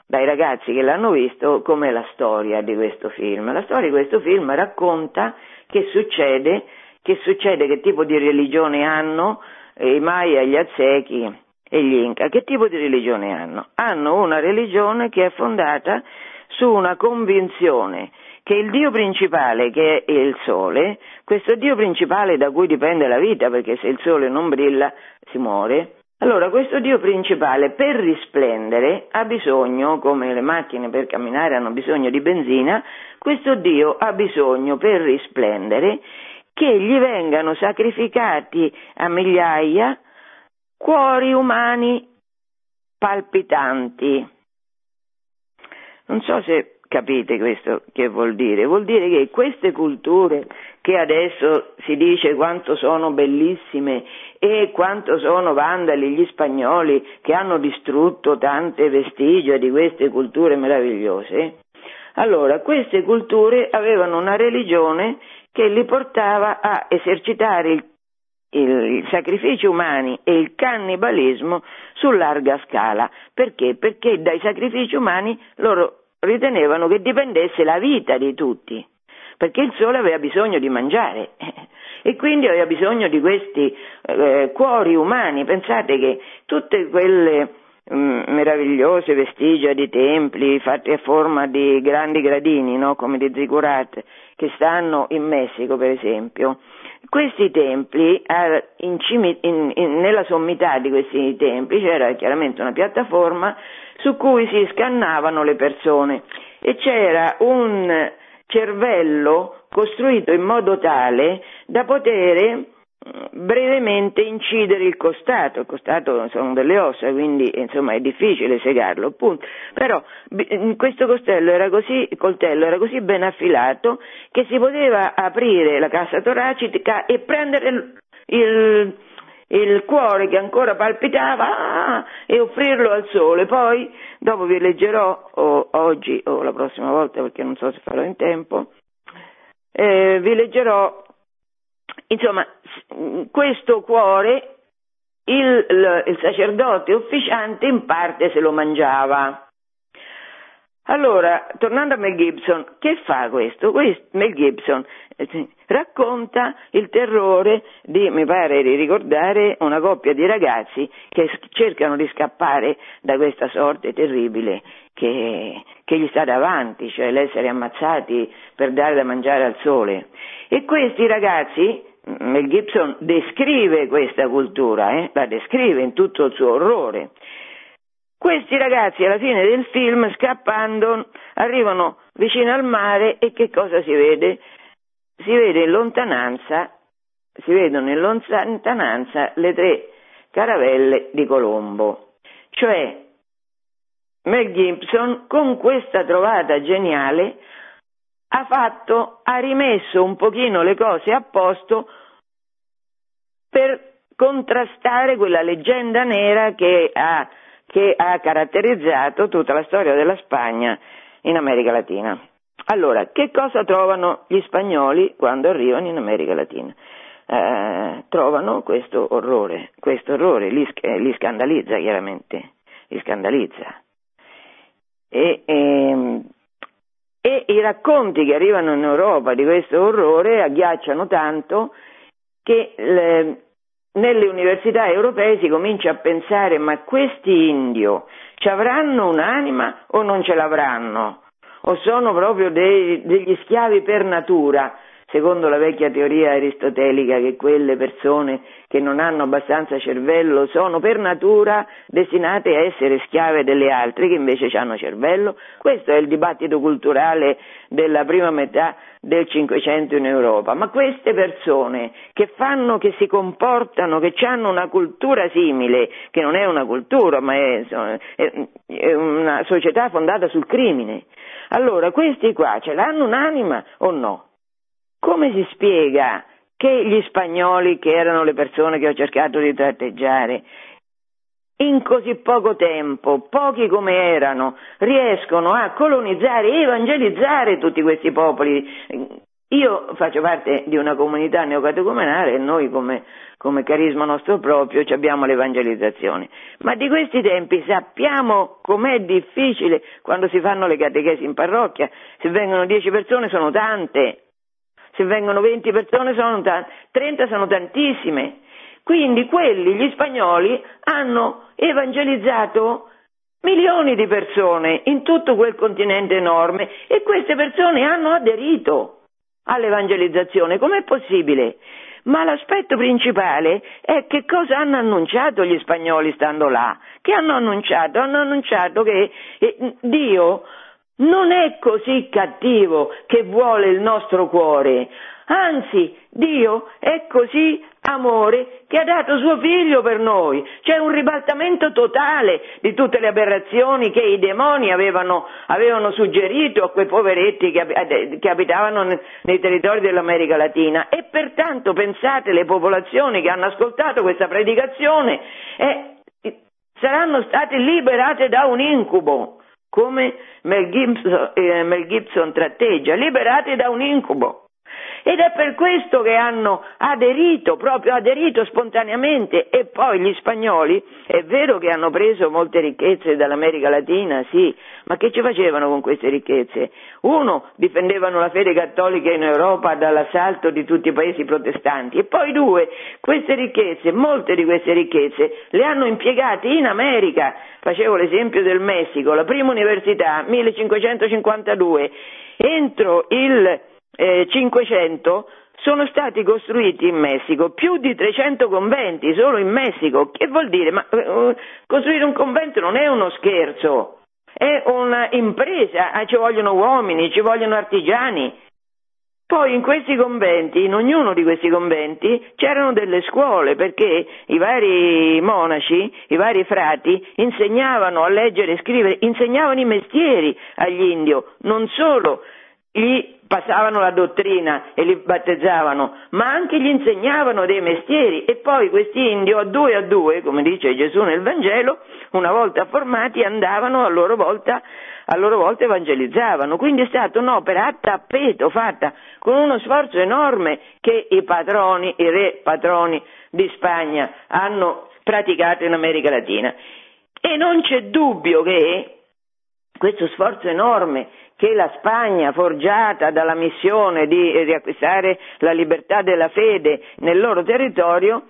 dai ragazzi che l'hanno visto com'è la storia di questo film. La storia di questo film racconta che succede, che succede, che tipo di religione hanno i Maya, gli Aztechi e gli Inca. Che tipo di religione hanno? Hanno una religione che è fondata su una convinzione che il Dio principale, che è il Sole, questo Dio principale da cui dipende la vita, perché se il Sole non brilla si muore, allora questo Dio principale per risplendere ha bisogno, come le macchine per camminare hanno bisogno di benzina, questo Dio ha bisogno per risplendere che gli vengano sacrificati a migliaia cuori umani palpitanti. Non so se Capite questo che vuol dire? Vuol dire che queste culture che adesso si dice quanto sono bellissime e quanto sono vandali gli spagnoli che hanno distrutto tante vestigia di queste culture meravigliose, allora queste culture avevano una religione che li portava a esercitare il i sacrifici umani e il cannibalismo su larga scala. Perché? Perché dai sacrifici umani loro ritenevano che dipendesse la vita di tutti, perché il sole aveva bisogno di mangiare e quindi aveva bisogno di questi eh, cuori umani. Pensate che tutte quelle meravigliose vestigia di templi fatti a forma di grandi gradini, no? come di zigurate, che stanno in Messico per esempio, questi templi, in, in, in, nella sommità di questi templi c'era chiaramente una piattaforma su cui si scannavano le persone e c'era un cervello costruito in modo tale da poter brevemente incidere il costato, il costato sono delle ossa, quindi insomma è difficile segarlo, appunto. però questo era così, coltello era così ben affilato che si poteva aprire la cassa toracica e prendere il, il cuore che ancora palpitava ah, e offrirlo al sole. Poi, dopo vi leggerò, o oggi o la prossima volta perché non so se farò in tempo, eh, vi leggerò, insomma, questo cuore il, il, il sacerdote ufficiante in parte se lo mangiava. Allora, tornando a Mel Gibson, che fa questo? questo Mel Gibson eh, racconta il terrore di, mi pare di ricordare, una coppia di ragazzi che cercano di scappare da questa sorte terribile che, che gli sta davanti, cioè l'essere ammazzati per dare da mangiare al sole. E questi ragazzi, Mel Gibson descrive questa cultura, eh? la descrive in tutto il suo orrore. Questi ragazzi alla fine del film, scappando, arrivano vicino al mare e che cosa si vede? Si vede in lontananza, si vedono in lontananza le tre caravelle di Colombo. Cioè, Mel Gibson con questa trovata geniale ha fatto, ha rimesso un pochino le cose a posto per contrastare quella leggenda nera che ha che ha caratterizzato tutta la storia della Spagna in America Latina. Allora, che cosa trovano gli spagnoli quando arrivano in America Latina? Eh, trovano questo orrore, questo orrore li, li, scandalizza chiaramente, li scandalizza. E, e, ehm, e i racconti che arrivano in Europa di questo orrore agghiacciano tanto che le, nelle università europee si comincia a pensare ma questi indio ci avranno un'anima o non ce l'avranno? O sono proprio dei, degli schiavi per natura? Secondo la vecchia teoria aristotelica che quelle persone che non hanno abbastanza cervello sono per natura destinate a essere schiave delle altre che invece hanno cervello? Questo è il dibattito culturale della prima metà del Cinquecento in Europa, ma queste persone che fanno, che si comportano, che hanno una cultura simile, che non è una cultura, ma è, è una società fondata sul crimine, allora questi qua ce l'hanno un'anima o no? Come si spiega che gli spagnoli, che erano le persone che ho cercato di tratteggiare, in così poco tempo, pochi come erano, riescono a colonizzare evangelizzare tutti questi popoli io faccio parte di una comunità neocatecumenale e noi come, come carisma nostro proprio abbiamo l'evangelizzazione. Ma di questi tempi sappiamo com'è difficile quando si fanno le catechesi in parrocchia. Se vengono 10 persone sono tante, se vengono 20 persone sono tante, 30 sono tantissime. Quindi quelli, gli spagnoli, hanno evangelizzato milioni di persone in tutto quel continente enorme e queste persone hanno aderito all'evangelizzazione. Com'è possibile? Ma l'aspetto principale è che cosa hanno annunciato gli spagnoli stando là? Che hanno annunciato? Hanno annunciato che eh, Dio non è così cattivo che vuole il nostro cuore, anzi Dio è così amore che ha dato suo figlio per noi. C'è un ribaltamento totale di tutte le aberrazioni che i demoni avevano, avevano suggerito a quei poveretti che, che abitavano nei, nei territori dell'America Latina. E pertanto pensate, le popolazioni che hanno ascoltato questa predicazione eh, saranno state liberate da un incubo come Mel Gibson, eh, Mel Gibson, tratteggia, liberate da un incubo. Ed è per questo che hanno aderito, proprio aderito spontaneamente. E poi gli spagnoli, è vero che hanno preso molte ricchezze dall'America Latina, sì, ma che ci facevano con queste ricchezze? Uno, difendevano la fede cattolica in Europa dall'assalto di tutti i paesi protestanti. E poi due, queste ricchezze, molte di queste ricchezze, le hanno impiegate in America. Facevo l'esempio del Messico, la prima università, 1552. Entro il eh, 500 sono stati costruiti in Messico più di 300 conventi solo in Messico. Che vuol dire? Ma uh, costruire un convento non è uno scherzo, è un'impresa, ah, ci vogliono uomini, ci vogliono artigiani. Poi in questi conventi, in ognuno di questi conventi, c'erano delle scuole perché i vari monaci, i vari frati insegnavano a leggere e scrivere, insegnavano i mestieri agli indio, non solo gli passavano la dottrina e li battezzavano, ma anche gli insegnavano dei mestieri e poi questi indio a due a due, come dice Gesù nel Vangelo, una volta formati andavano a loro volta, a loro volta evangelizzavano. Quindi è stata un'opera a tappeto fatta con uno sforzo enorme che i patroni, i re patroni di Spagna hanno praticato in America Latina. E non c'è dubbio che questo sforzo enorme che la Spagna, forgiata dalla missione di riacquistare la libertà della fede nel loro territorio,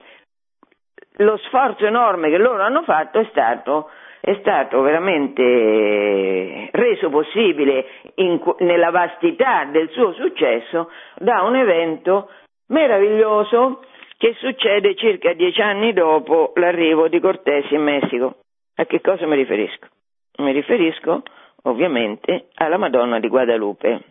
lo sforzo enorme che loro hanno fatto è stato, è stato veramente reso possibile in, nella vastità del suo successo da un evento meraviglioso che succede circa dieci anni dopo l'arrivo di Cortés in Messico. A che cosa mi riferisco? Mi riferisco ovviamente, alla Madonna di Guadalupe.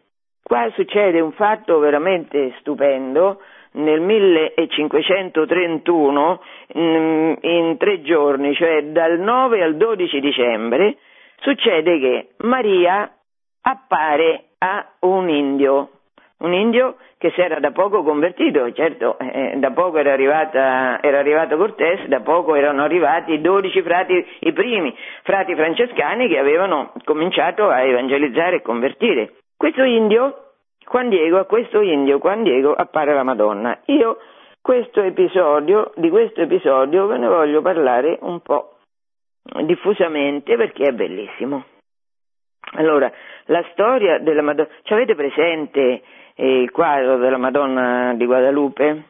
Qua succede un fatto veramente stupendo. Nel 1531, mm, in tre giorni, cioè dal 9 al 12 dicembre, succede che Maria appare a un indio, un indio che si era da poco convertito, certo, eh, da poco era, arrivata, era arrivato Cortés, da poco erano arrivati i dodici frati, i primi frati francescani che avevano cominciato a evangelizzare e convertire. Questo indio, Juan Diego, a questo indio, Juan Diego, appare la Madonna. Io questo episodio, di questo episodio ve ne voglio parlare un po' diffusamente perché è bellissimo. Allora, la storia della Madonna, ci avete presente il quadro della Madonna di Guadalupe.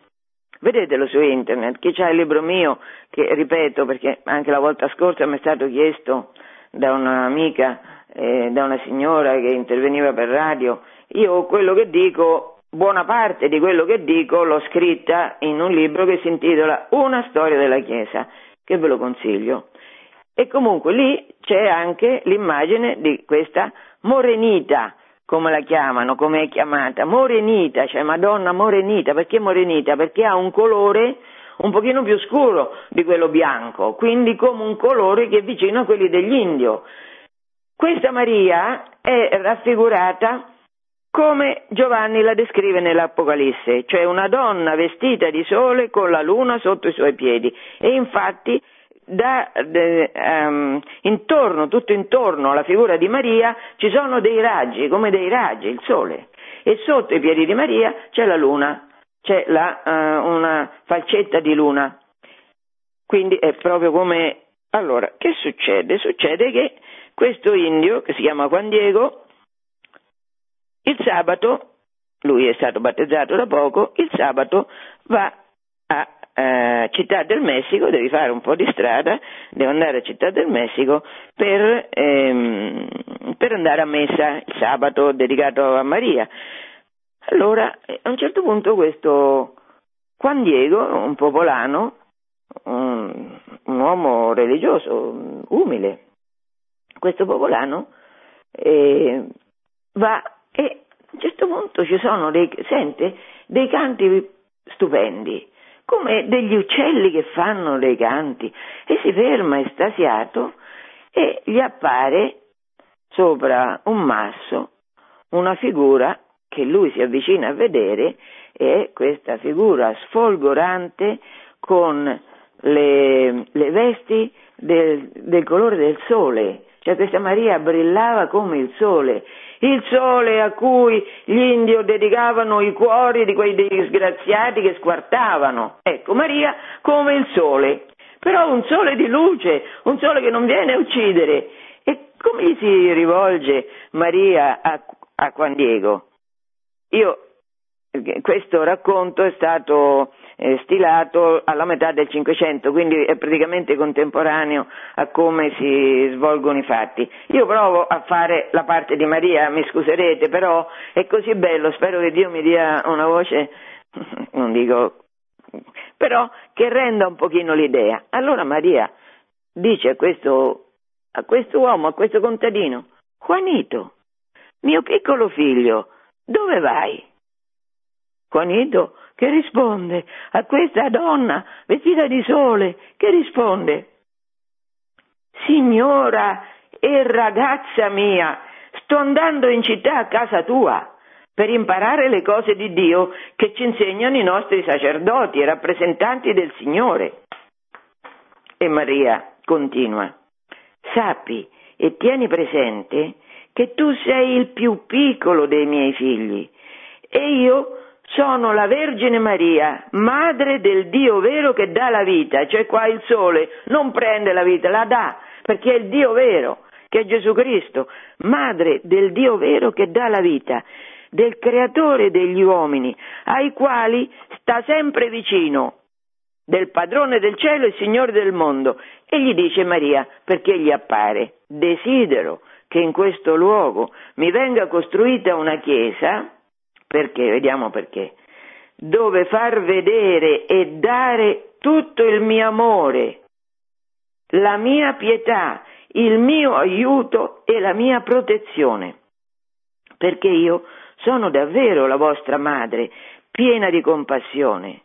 Vedetelo su internet, chi c'ha il libro mio, che ripeto perché anche la volta scorsa mi è stato chiesto da un'amica, eh, da una signora che interveniva per radio, io quello che dico, buona parte di quello che dico l'ho scritta in un libro che si intitola Una storia della Chiesa, che ve lo consiglio. E comunque lì c'è anche l'immagine di questa morenita, come la chiamano, come è chiamata, morenita, cioè Madonna morenita, perché morenita? Perché ha un colore un pochino più scuro di quello bianco, quindi come un colore che è vicino a quelli degli indio. Questa Maria è raffigurata come Giovanni la descrive nell'Apocalisse, cioè una donna vestita di sole con la luna sotto i suoi piedi e infatti da, de, um, intorno, tutto intorno alla figura di Maria ci sono dei raggi, come dei raggi, il sole. e sotto i piedi di Maria c'è la luna, c'è la, uh, una falcetta di luna. Quindi è proprio come... Allora, che succede? Succede che questo indio, che si chiama Juan Diego, il sabato, lui è stato battezzato da poco, il sabato va a eh, Città del Messico, devi fare un po' di strada, devo andare a Città del Messico per, ehm, per andare a messa il sabato dedicato a Maria. Allora, a un certo punto questo Juan Diego, un popolano, un, un uomo religioso, umile, questo popolano eh, va e a un certo punto ci sono dei, sente, dei canti stupendi come degli uccelli che fanno dei canti. E si ferma estasiato e gli appare sopra un masso una figura che lui si avvicina a vedere e questa figura sfolgorante con le, le vesti del, del colore del sole, cioè questa Maria brillava come il sole il sole a cui gli indio dedicavano i cuori di quei disgraziati che squartavano. Ecco, Maria come il sole, però un sole di luce, un sole che non viene a uccidere. E come gli si rivolge Maria a, a Juan Diego? Io, questo racconto è stato eh, stilato alla metà del Cinquecento, quindi è praticamente contemporaneo a come si svolgono i fatti. Io provo a fare la parte di Maria, mi scuserete, però è così bello, spero che Dio mi dia una voce, non dico, però che renda un pochino l'idea. Allora Maria dice a questo, a questo uomo, a questo contadino, Juanito, mio piccolo figlio, dove vai? Juanito che risponde a questa donna vestita di sole, che risponde, Signora e ragazza mia, sto andando in città a casa tua per imparare le cose di Dio che ci insegnano i nostri sacerdoti e rappresentanti del Signore. E Maria continua, sappi e tieni presente che tu sei il più piccolo dei miei figli e io sono la Vergine Maria, madre del Dio vero che dà la vita, cioè qua il sole non prende la vita, la dà, perché è il Dio vero, che è Gesù Cristo, madre del Dio vero che dà la vita, del creatore degli uomini, ai quali sta sempre vicino, del padrone del cielo e signore del mondo. E gli dice Maria, perché gli appare, desidero che in questo luogo mi venga costruita una chiesa, perché? Vediamo perché. Dove far vedere e dare tutto il mio amore, la mia pietà, il mio aiuto e la mia protezione. Perché io sono davvero la vostra madre, piena di compassione.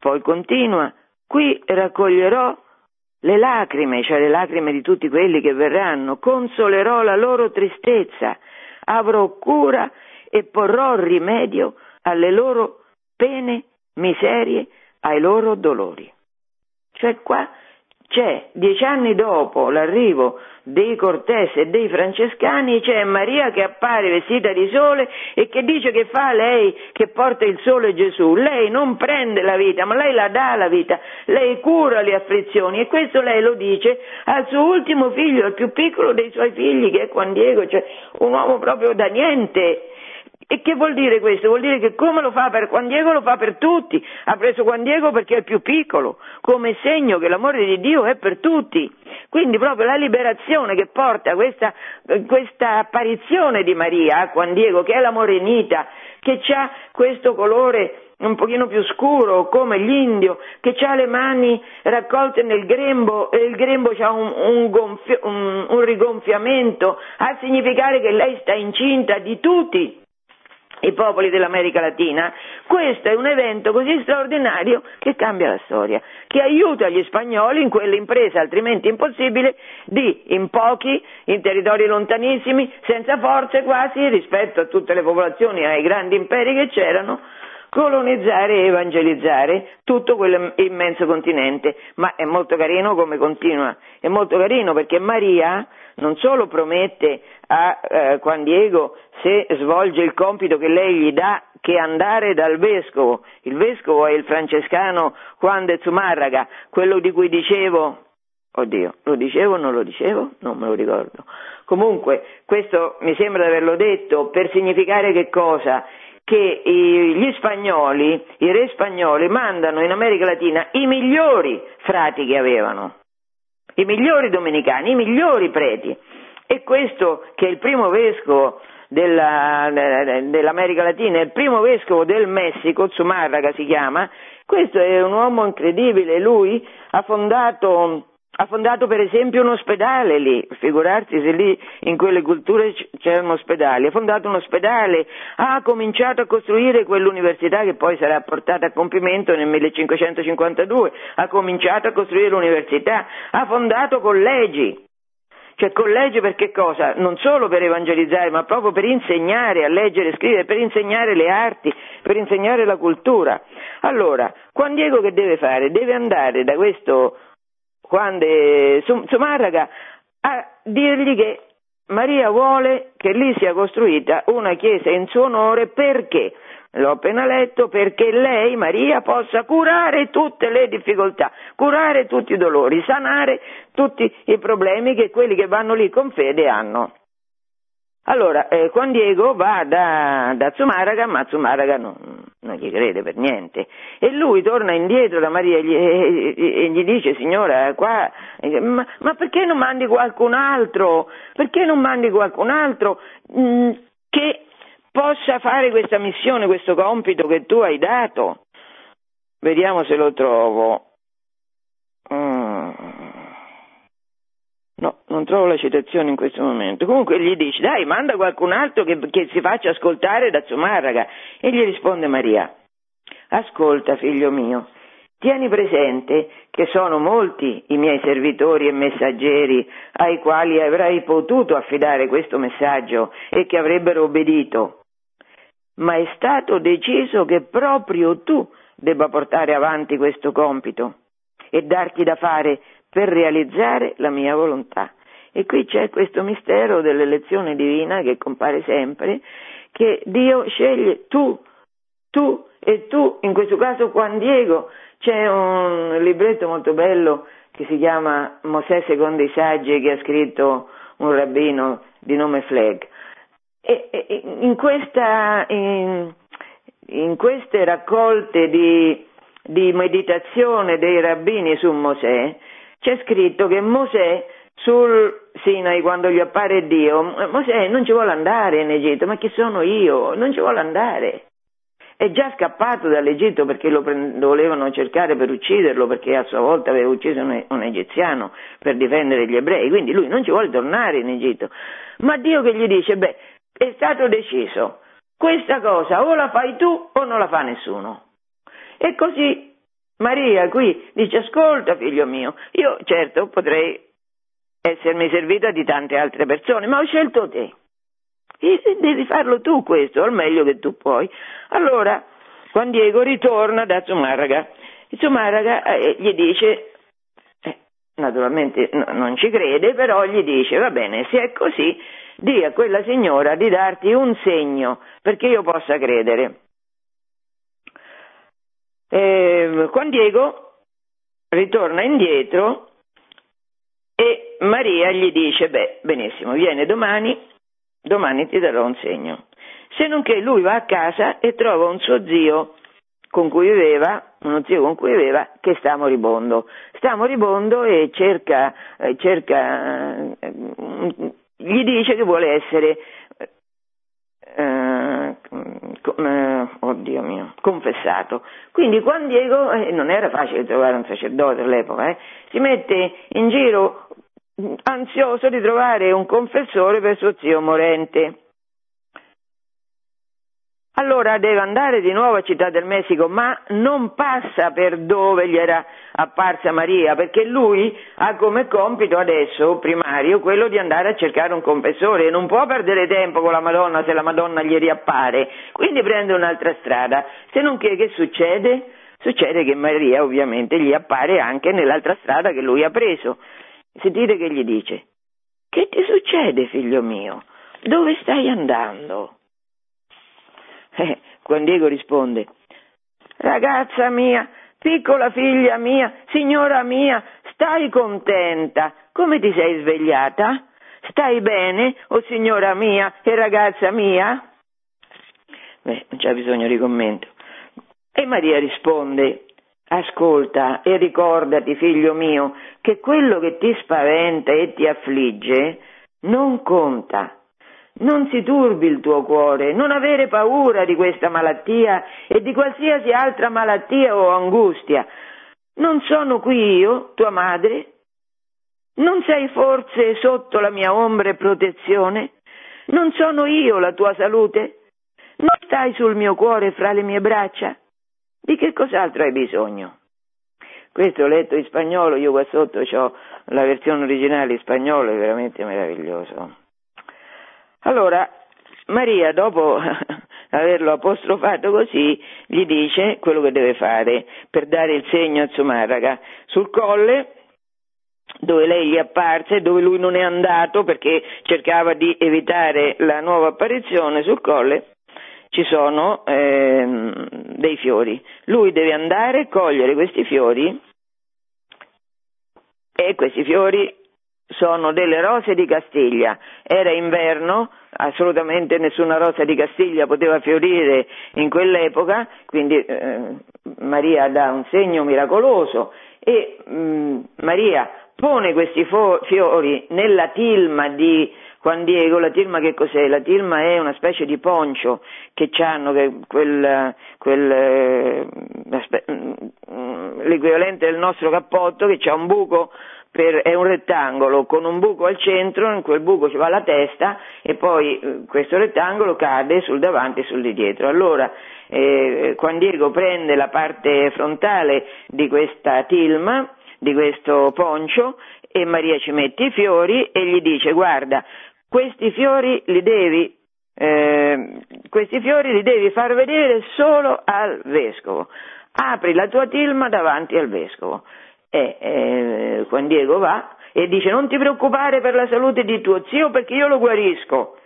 Poi continua, qui raccoglierò le lacrime, cioè le lacrime di tutti quelli che verranno, consolerò la loro tristezza, avrò cura e porrò rimedio alle loro pene, miserie, ai loro dolori. Cioè qua c'è, dieci anni dopo l'arrivo dei Cortés e dei Francescani, c'è Maria che appare vestita di sole e che dice che fa lei che porta il sole Gesù. Lei non prende la vita, ma lei la dà la vita, lei cura le afflizioni e questo lei lo dice al suo ultimo figlio, al più piccolo dei suoi figli che è Juan Diego, cioè un uomo proprio da niente e che vuol dire questo? Vuol dire che come lo fa per Juan Diego lo fa per tutti. Ha preso Juan Diego perché è il più piccolo, come segno che l'amore di Dio è per tutti. Quindi proprio la liberazione che porta questa, questa apparizione di Maria a Juan Diego, che è la morenita, che ha questo colore un pochino più scuro, come l'indio, che ha le mani raccolte nel grembo e il grembo ha un, un, gonfio, un, un rigonfiamento, a significare che lei sta incinta di tutti i popoli dell'America Latina, questo è un evento così straordinario che cambia la storia, che aiuta gli spagnoli in quell'impresa altrimenti impossibile di, in pochi, in territori lontanissimi, senza forze quasi rispetto a tutte le popolazioni e ai grandi imperi che c'erano, colonizzare e evangelizzare tutto quell'immenso continente. Ma è molto carino come continua, è molto carino perché Maria non solo promette a eh, Juan Diego se svolge il compito che lei gli dà che andare dal vescovo, il vescovo è il francescano Juan de Zumarraga, quello di cui dicevo, oddio, lo dicevo o non lo dicevo? Non me lo ricordo. Comunque, questo mi sembra di averlo detto per significare che cosa? Che gli spagnoli, i re spagnoli, mandano in America Latina i migliori frati che avevano, i migliori domenicani, i migliori preti. E questo che è il primo vescovo della, dell'America Latina, il primo vescovo del Messico, Zumarraga si chiama, questo è un uomo incredibile, lui ha fondato, ha fondato per esempio un ospedale lì, figurarsi se lì in quelle culture c'erano ospedali, ha fondato un ospedale, ha cominciato a costruire quell'università che poi sarà portata a compimento nel 1552, ha cominciato a costruire l'università, ha fondato collegi, cioè collegi per che cosa? Non solo per evangelizzare, ma proprio per insegnare a leggere e scrivere, per insegnare le arti, per insegnare la cultura. Allora, Juan Diego che deve fare? Deve andare da questo Juan de Zumarraga a dirgli che Maria vuole che lì sia costruita una chiesa in suo onore perché? l'ho appena letto, perché lei, Maria, possa curare tutte le difficoltà, curare tutti i dolori, sanare tutti i problemi che quelli che vanno lì con fede hanno. Allora, eh, Juan Diego va da, da Zumaraga, ma Zumaraga non, non, gli crede per niente. E lui torna indietro da Maria e gli, e, e gli dice, signora, qua, ma, ma, perché non mandi qualcun altro? Perché non mandi qualcun altro mh, mm, che possa fare questa missione, questo compito che tu hai dato. Vediamo se lo trovo. No, non trovo la citazione in questo momento. Comunque gli dice, dai, manda qualcun altro che, che si faccia ascoltare da Zumarraga. E gli risponde Maria, ascolta figlio mio, tieni presente che sono molti i miei servitori e messaggeri ai quali avrai potuto affidare questo messaggio e che avrebbero obbedito ma è stato deciso che proprio tu debba portare avanti questo compito e darti da fare per realizzare la mia volontà. E qui c'è questo mistero dell'elezione divina che compare sempre, che Dio sceglie tu, tu e tu, in questo caso Juan Diego, c'è un libretto molto bello che si chiama Mosè secondo i saggi che ha scritto un rabbino di nome Flegg e, in, questa, in, in, queste raccolte di, di meditazione dei rabbini su Mosè c'è scritto che Mosè sul Sinai quando gli appare Dio, Mosè non ci vuole andare in Egitto, ma chi sono io? Non ci vuole andare. È già scappato dall'Egitto perché lo, prend- volevano cercare per ucciderlo, perché a sua volta aveva ucciso un, un egiziano per difendere gli ebrei, quindi lui non ci vuole tornare in Egitto. Ma Dio che gli dice, beh, è stato deciso, questa cosa o la fai tu o non la fa nessuno. E così Maria qui dice ascolta figlio mio, io certo potrei essermi servita di tante altre persone, ma ho scelto te. E devi farlo tu questo, al meglio che tu puoi. Allora, Juan Diego ritorna da Zumarraga. Zumarraga eh, gli dice, eh, naturalmente no, non ci crede, però gli dice, va bene, se è così, di a quella signora di darti un segno perché io possa credere. Eh, Juan Diego ritorna indietro e Maria gli dice, beh, benissimo, viene domani, domani ti darò un segno. Se non che lui va a casa e trova un suo zio con cui viveva, uno zio con cui viveva, che sta moribondo. Sta moribondo e cerca, eh, cerca eh, gli dice che vuole essere eh, oddio mio, confessato. Quindi Juan Diego, eh, non era facile trovare un sacerdote all'epoca, eh, si mette in giro ansioso di trovare un confessore per suo zio morente. Allora deve andare di nuovo a Città del Messico, ma non passa per dove gli era apparsa Maria, perché lui ha come compito adesso primario quello di andare a cercare un confessore e non può perdere tempo con la Madonna se la Madonna gli riappare, quindi prende un'altra strada. Se non che che succede? Succede che Maria ovviamente gli appare anche nell'altra strada che lui ha preso. Sentite che gli dice, che ti succede, figlio mio? Dove stai andando? Eh, Juan Diego risponde, ragazza mia, piccola figlia mia, signora mia, stai contenta? Come ti sei svegliata? Stai bene, o oh signora mia e ragazza mia? Beh, non c'è bisogno di commento. E Maria risponde, ascolta e ricordati, figlio mio, che quello che ti spaventa e ti affligge non conta. Non si turbi il tuo cuore, non avere paura di questa malattia e di qualsiasi altra malattia o angustia. Non sono qui io, tua madre? Non sei forse sotto la mia ombra e protezione? Non sono io la tua salute? Non stai sul mio cuore fra le mie braccia? Di che cos'altro hai bisogno? Questo letto in spagnolo, io qua sotto ho la versione originale in spagnolo, è veramente meraviglioso. Allora, Maria, dopo averlo apostrofato così, gli dice quello che deve fare per dare il segno a Zumaraga. Sul colle, dove lei gli è apparsa e dove lui non è andato perché cercava di evitare la nuova apparizione, sul colle ci sono eh, dei fiori. Lui deve andare, cogliere questi fiori e questi fiori sono delle rose di Castiglia. Era inverno, assolutamente nessuna rosa di Castiglia poteva fiorire in quell'epoca, quindi eh, Maria dà un segno miracoloso e mh, mm, Maria pone questi fo- fiori nella tilma di Juan Diego, la tilma che cos'è? La tilma è una specie di poncio che hanno, quel, quel, eh, mm, l'equivalente del nostro cappotto che ha un buco per, è un rettangolo con un buco al centro, in quel buco ci va la testa e poi eh, questo rettangolo cade sul davanti e sul di dietro. Allora, eh, Juan Diego prende la parte frontale di questa tilma, di questo poncio, e Maria ci mette i fiori e gli dice guarda, questi fiori li devi, eh, questi fiori li devi far vedere solo al vescovo. Apri la tua tilma davanti al vescovo. E eh, Juan Diego va e dice non ti preoccupare per la salute di tuo zio perché io lo guarisco.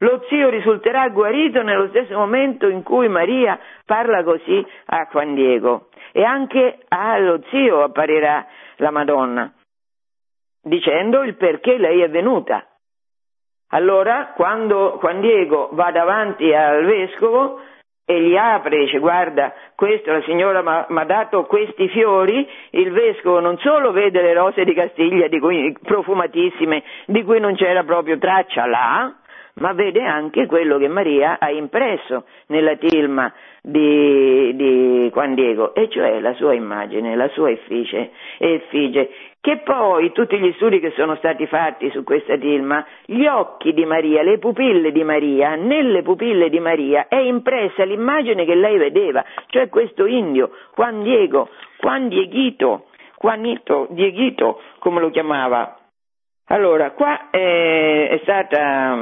Lo zio risulterà guarito nello stesso momento in cui Maria parla così a Juan Diego e anche allo zio apparirà la Madonna dicendo il perché lei è venuta. Allora, quando Juan Diego va davanti al vescovo e gli apre e dice guarda, questo la signora mi ha dato questi fiori, il vescovo non solo vede le rose di Castiglia di cui, profumatissime, di cui non c'era proprio traccia là, ma vede anche quello che Maria ha impresso nella tilma di, di Juan Diego, e cioè la sua immagine, la sua effigie, effigie, che poi tutti gli studi che sono stati fatti su questa tilma, gli occhi di Maria, le pupille di Maria, nelle pupille di Maria è impressa l'immagine che lei vedeva, cioè questo indio, Juan Diego, Juan Dieguito, Juanito, Dieguito, come lo chiamava. Allora, qua è, è stata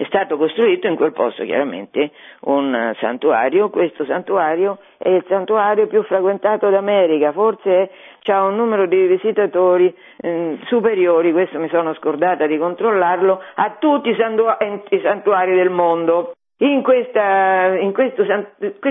è stato costruito in quel posto chiaramente un santuario, questo santuario è il santuario più frequentato d'America, forse ha un numero di visitatori eh, superiori, questo mi sono scordata di controllarlo, a tutti i, santuari del mondo. In, questa, in questo,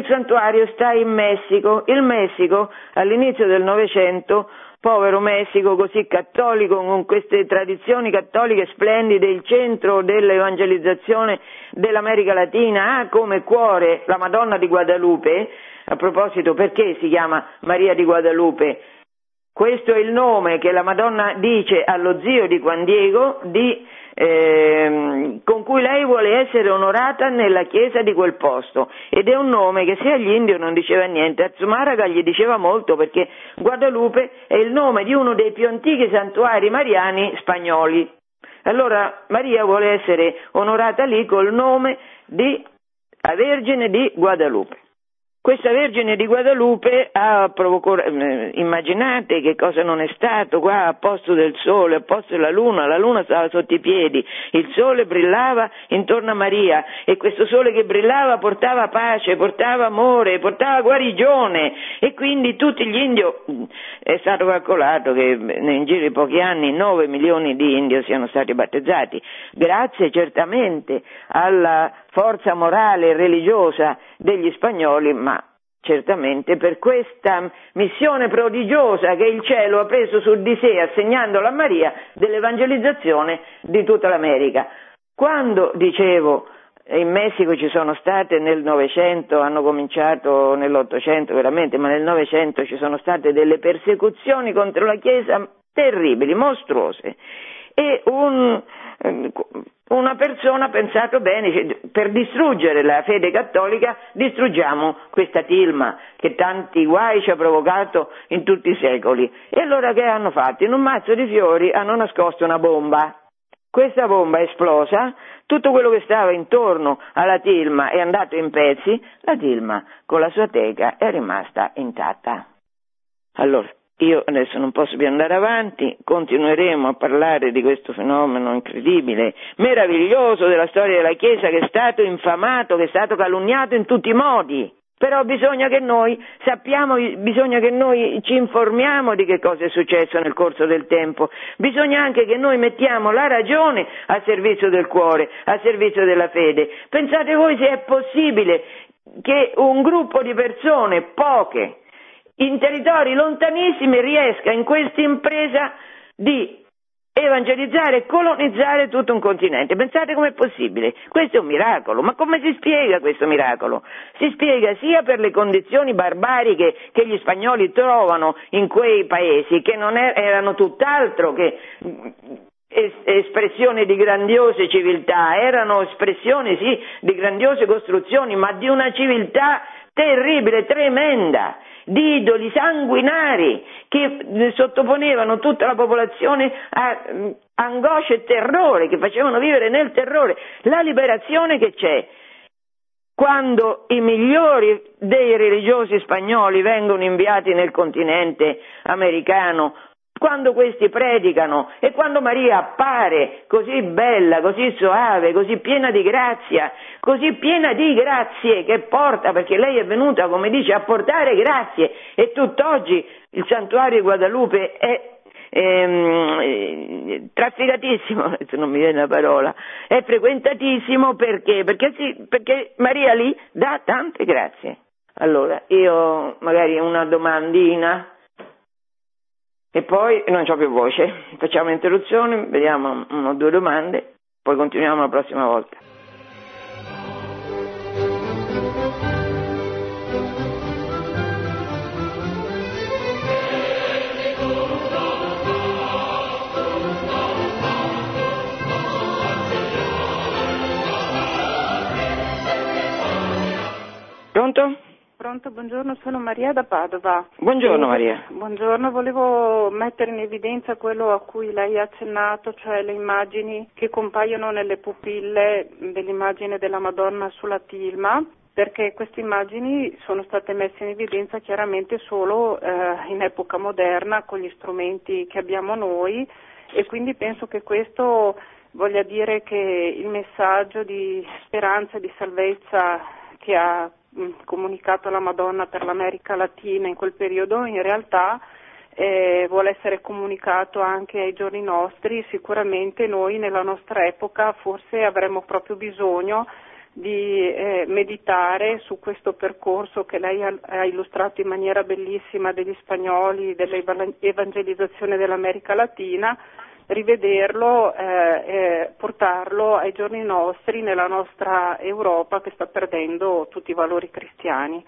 santuario sta in Messico, il Messico all'inizio del Novecento povero Messico così cattolico, con queste tradizioni cattoliche splendide, il centro dell'evangelizzazione dell'America Latina, ha come cuore la Madonna di Guadalupe, a proposito perché si chiama Maria di Guadalupe? Questo è il nome che la Madonna dice allo zio di Juan Diego di eh, con cui lei vuole essere onorata nella chiesa di quel posto ed è un nome che se agli indios non diceva niente, a Zumaraga gli diceva molto perché Guadalupe è il nome di uno dei più antichi santuari mariani spagnoli. Allora Maria vuole essere onorata lì col nome di la Vergine di Guadalupe. Questa Vergine di Guadalupe ha provocato, eh, immaginate che cosa non è stato. Qua a posto del sole, a posto della luna, la luna stava sotto i piedi, il sole brillava intorno a Maria e questo sole che brillava portava pace, portava amore, portava guarigione e quindi tutti gli indios, è stato calcolato che in giro di pochi anni 9 milioni di indios siano stati battezzati, grazie certamente alla forza morale e religiosa degli spagnoli, ma certamente per questa missione prodigiosa che il cielo ha preso su di sé assegnandola a Maria dell'evangelizzazione di tutta l'America. Quando dicevo in Messico ci sono state nel Novecento, hanno cominciato nell'Ottocento veramente, ma nel Novecento ci sono state delle persecuzioni contro la Chiesa terribili, mostruose. E un, Ehm, una persona ha pensato bene, per distruggere la fede cattolica distruggiamo questa tilma che tanti guai ci ha provocato in tutti i secoli. E allora che hanno fatto? In un mazzo di fiori hanno nascosto una bomba. Questa bomba è esplosa, tutto quello che stava intorno alla tilma è andato in pezzi, la tilma con la sua teca è rimasta intatta. Allora, io adesso non posso più andare avanti, continueremo a parlare di questo fenomeno incredibile, meraviglioso della storia della Chiesa che è stato infamato, che è stato calunniato in tutti i modi. Però bisogna che noi sappiamo, bisogna che noi ci informiamo di che cosa è successo nel corso del tempo, bisogna anche che noi mettiamo la ragione al servizio del cuore, al servizio della fede. Pensate voi se è possibile che un gruppo di persone, poche, in territori lontanissimi riesca in questa impresa di evangelizzare e colonizzare tutto un continente. Pensate com'è possibile? Questo è un miracolo, ma come si spiega questo miracolo? Si spiega sia per le condizioni barbariche che gli spagnoli trovano in quei paesi, che non er-, erano tutt'altro che espressione di grandiose civiltà, erano espressioni sì di grandiose costruzioni, ma di una civiltà terribile, tremenda di idoli sanguinari che sottoponevano tutta la popolazione a mm, angoscia e terrore, che facevano vivere nel terrore. La liberazione che c'è quando i migliori dei religiosi spagnoli vengono inviati nel continente americano quando questi predicano e quando Maria appare così bella, così soave, così piena di grazia, così piena di grazie che porta, perché lei è venuta, come dice, a portare grazie e tutt'oggi il santuario di Guadalupe è ehm, trafficatissimo, non mi viene la parola, è frequentatissimo perché? Perché, sì, perché Maria lì dà tante grazie. Allora, io magari una domandina e poi non ho più voce. Facciamo interruzione, vediamo una o due domande, poi continuiamo la prossima volta. Pronto? Pronto, buongiorno, sono Maria da Padova. Buongiorno Maria. Buongiorno, volevo mettere in evidenza quello a cui lei ha accennato, cioè le immagini che compaiono nelle pupille dell'immagine della Madonna sulla tilma perché queste immagini sono state messe in evidenza chiaramente solo eh, in epoca moderna con gli strumenti che abbiamo noi e quindi penso che questo voglia dire che il messaggio di speranza e di salvezza che ha comunicato alla Madonna per l'America Latina in quel periodo in realtà eh, vuole essere comunicato anche ai giorni nostri, sicuramente noi nella nostra epoca forse avremmo proprio bisogno di eh, meditare su questo percorso che lei ha, ha, illustrato in maniera bellissima degli spagnoli, dell'evangelizzazione dell'America Latina rivederlo e eh, eh, portarlo ai giorni nostri nella nostra Europa che sta perdendo tutti i valori cristiani.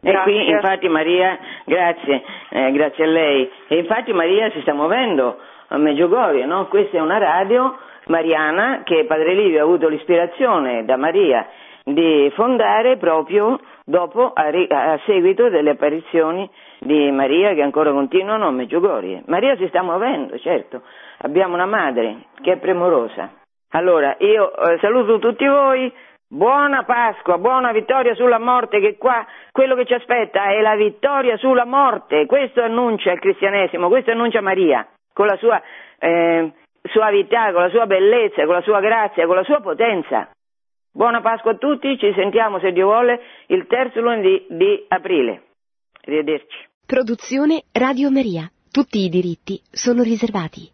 Grazie. E qui infatti Maria, grazie, eh, grazie a lei, e infatti Maria si sta muovendo a Meggiugorie, no? questa è una radio mariana che Padre Livio ha avuto l'ispirazione da Maria di fondare proprio dopo, a, a, seguito delle apparizioni di Maria che ancora continuano a Meggiugorie. Maria si sta muovendo, certo, abbiamo una madre che è premurosa. Allora, io eh, saluto tutti voi, Buona Pasqua, buona vittoria sulla morte, che qua quello che ci aspetta è la vittoria sulla morte. Questo annuncia il cristianesimo, questo annuncia Maria, con la sua eh, suavità, con la sua bellezza, con la sua grazia, con la sua potenza. Buona Pasqua a tutti, ci sentiamo se Dio vuole il terzo lunedì di aprile. Arrivederci. Produzione Radio Maria. Tutti i diritti sono riservati.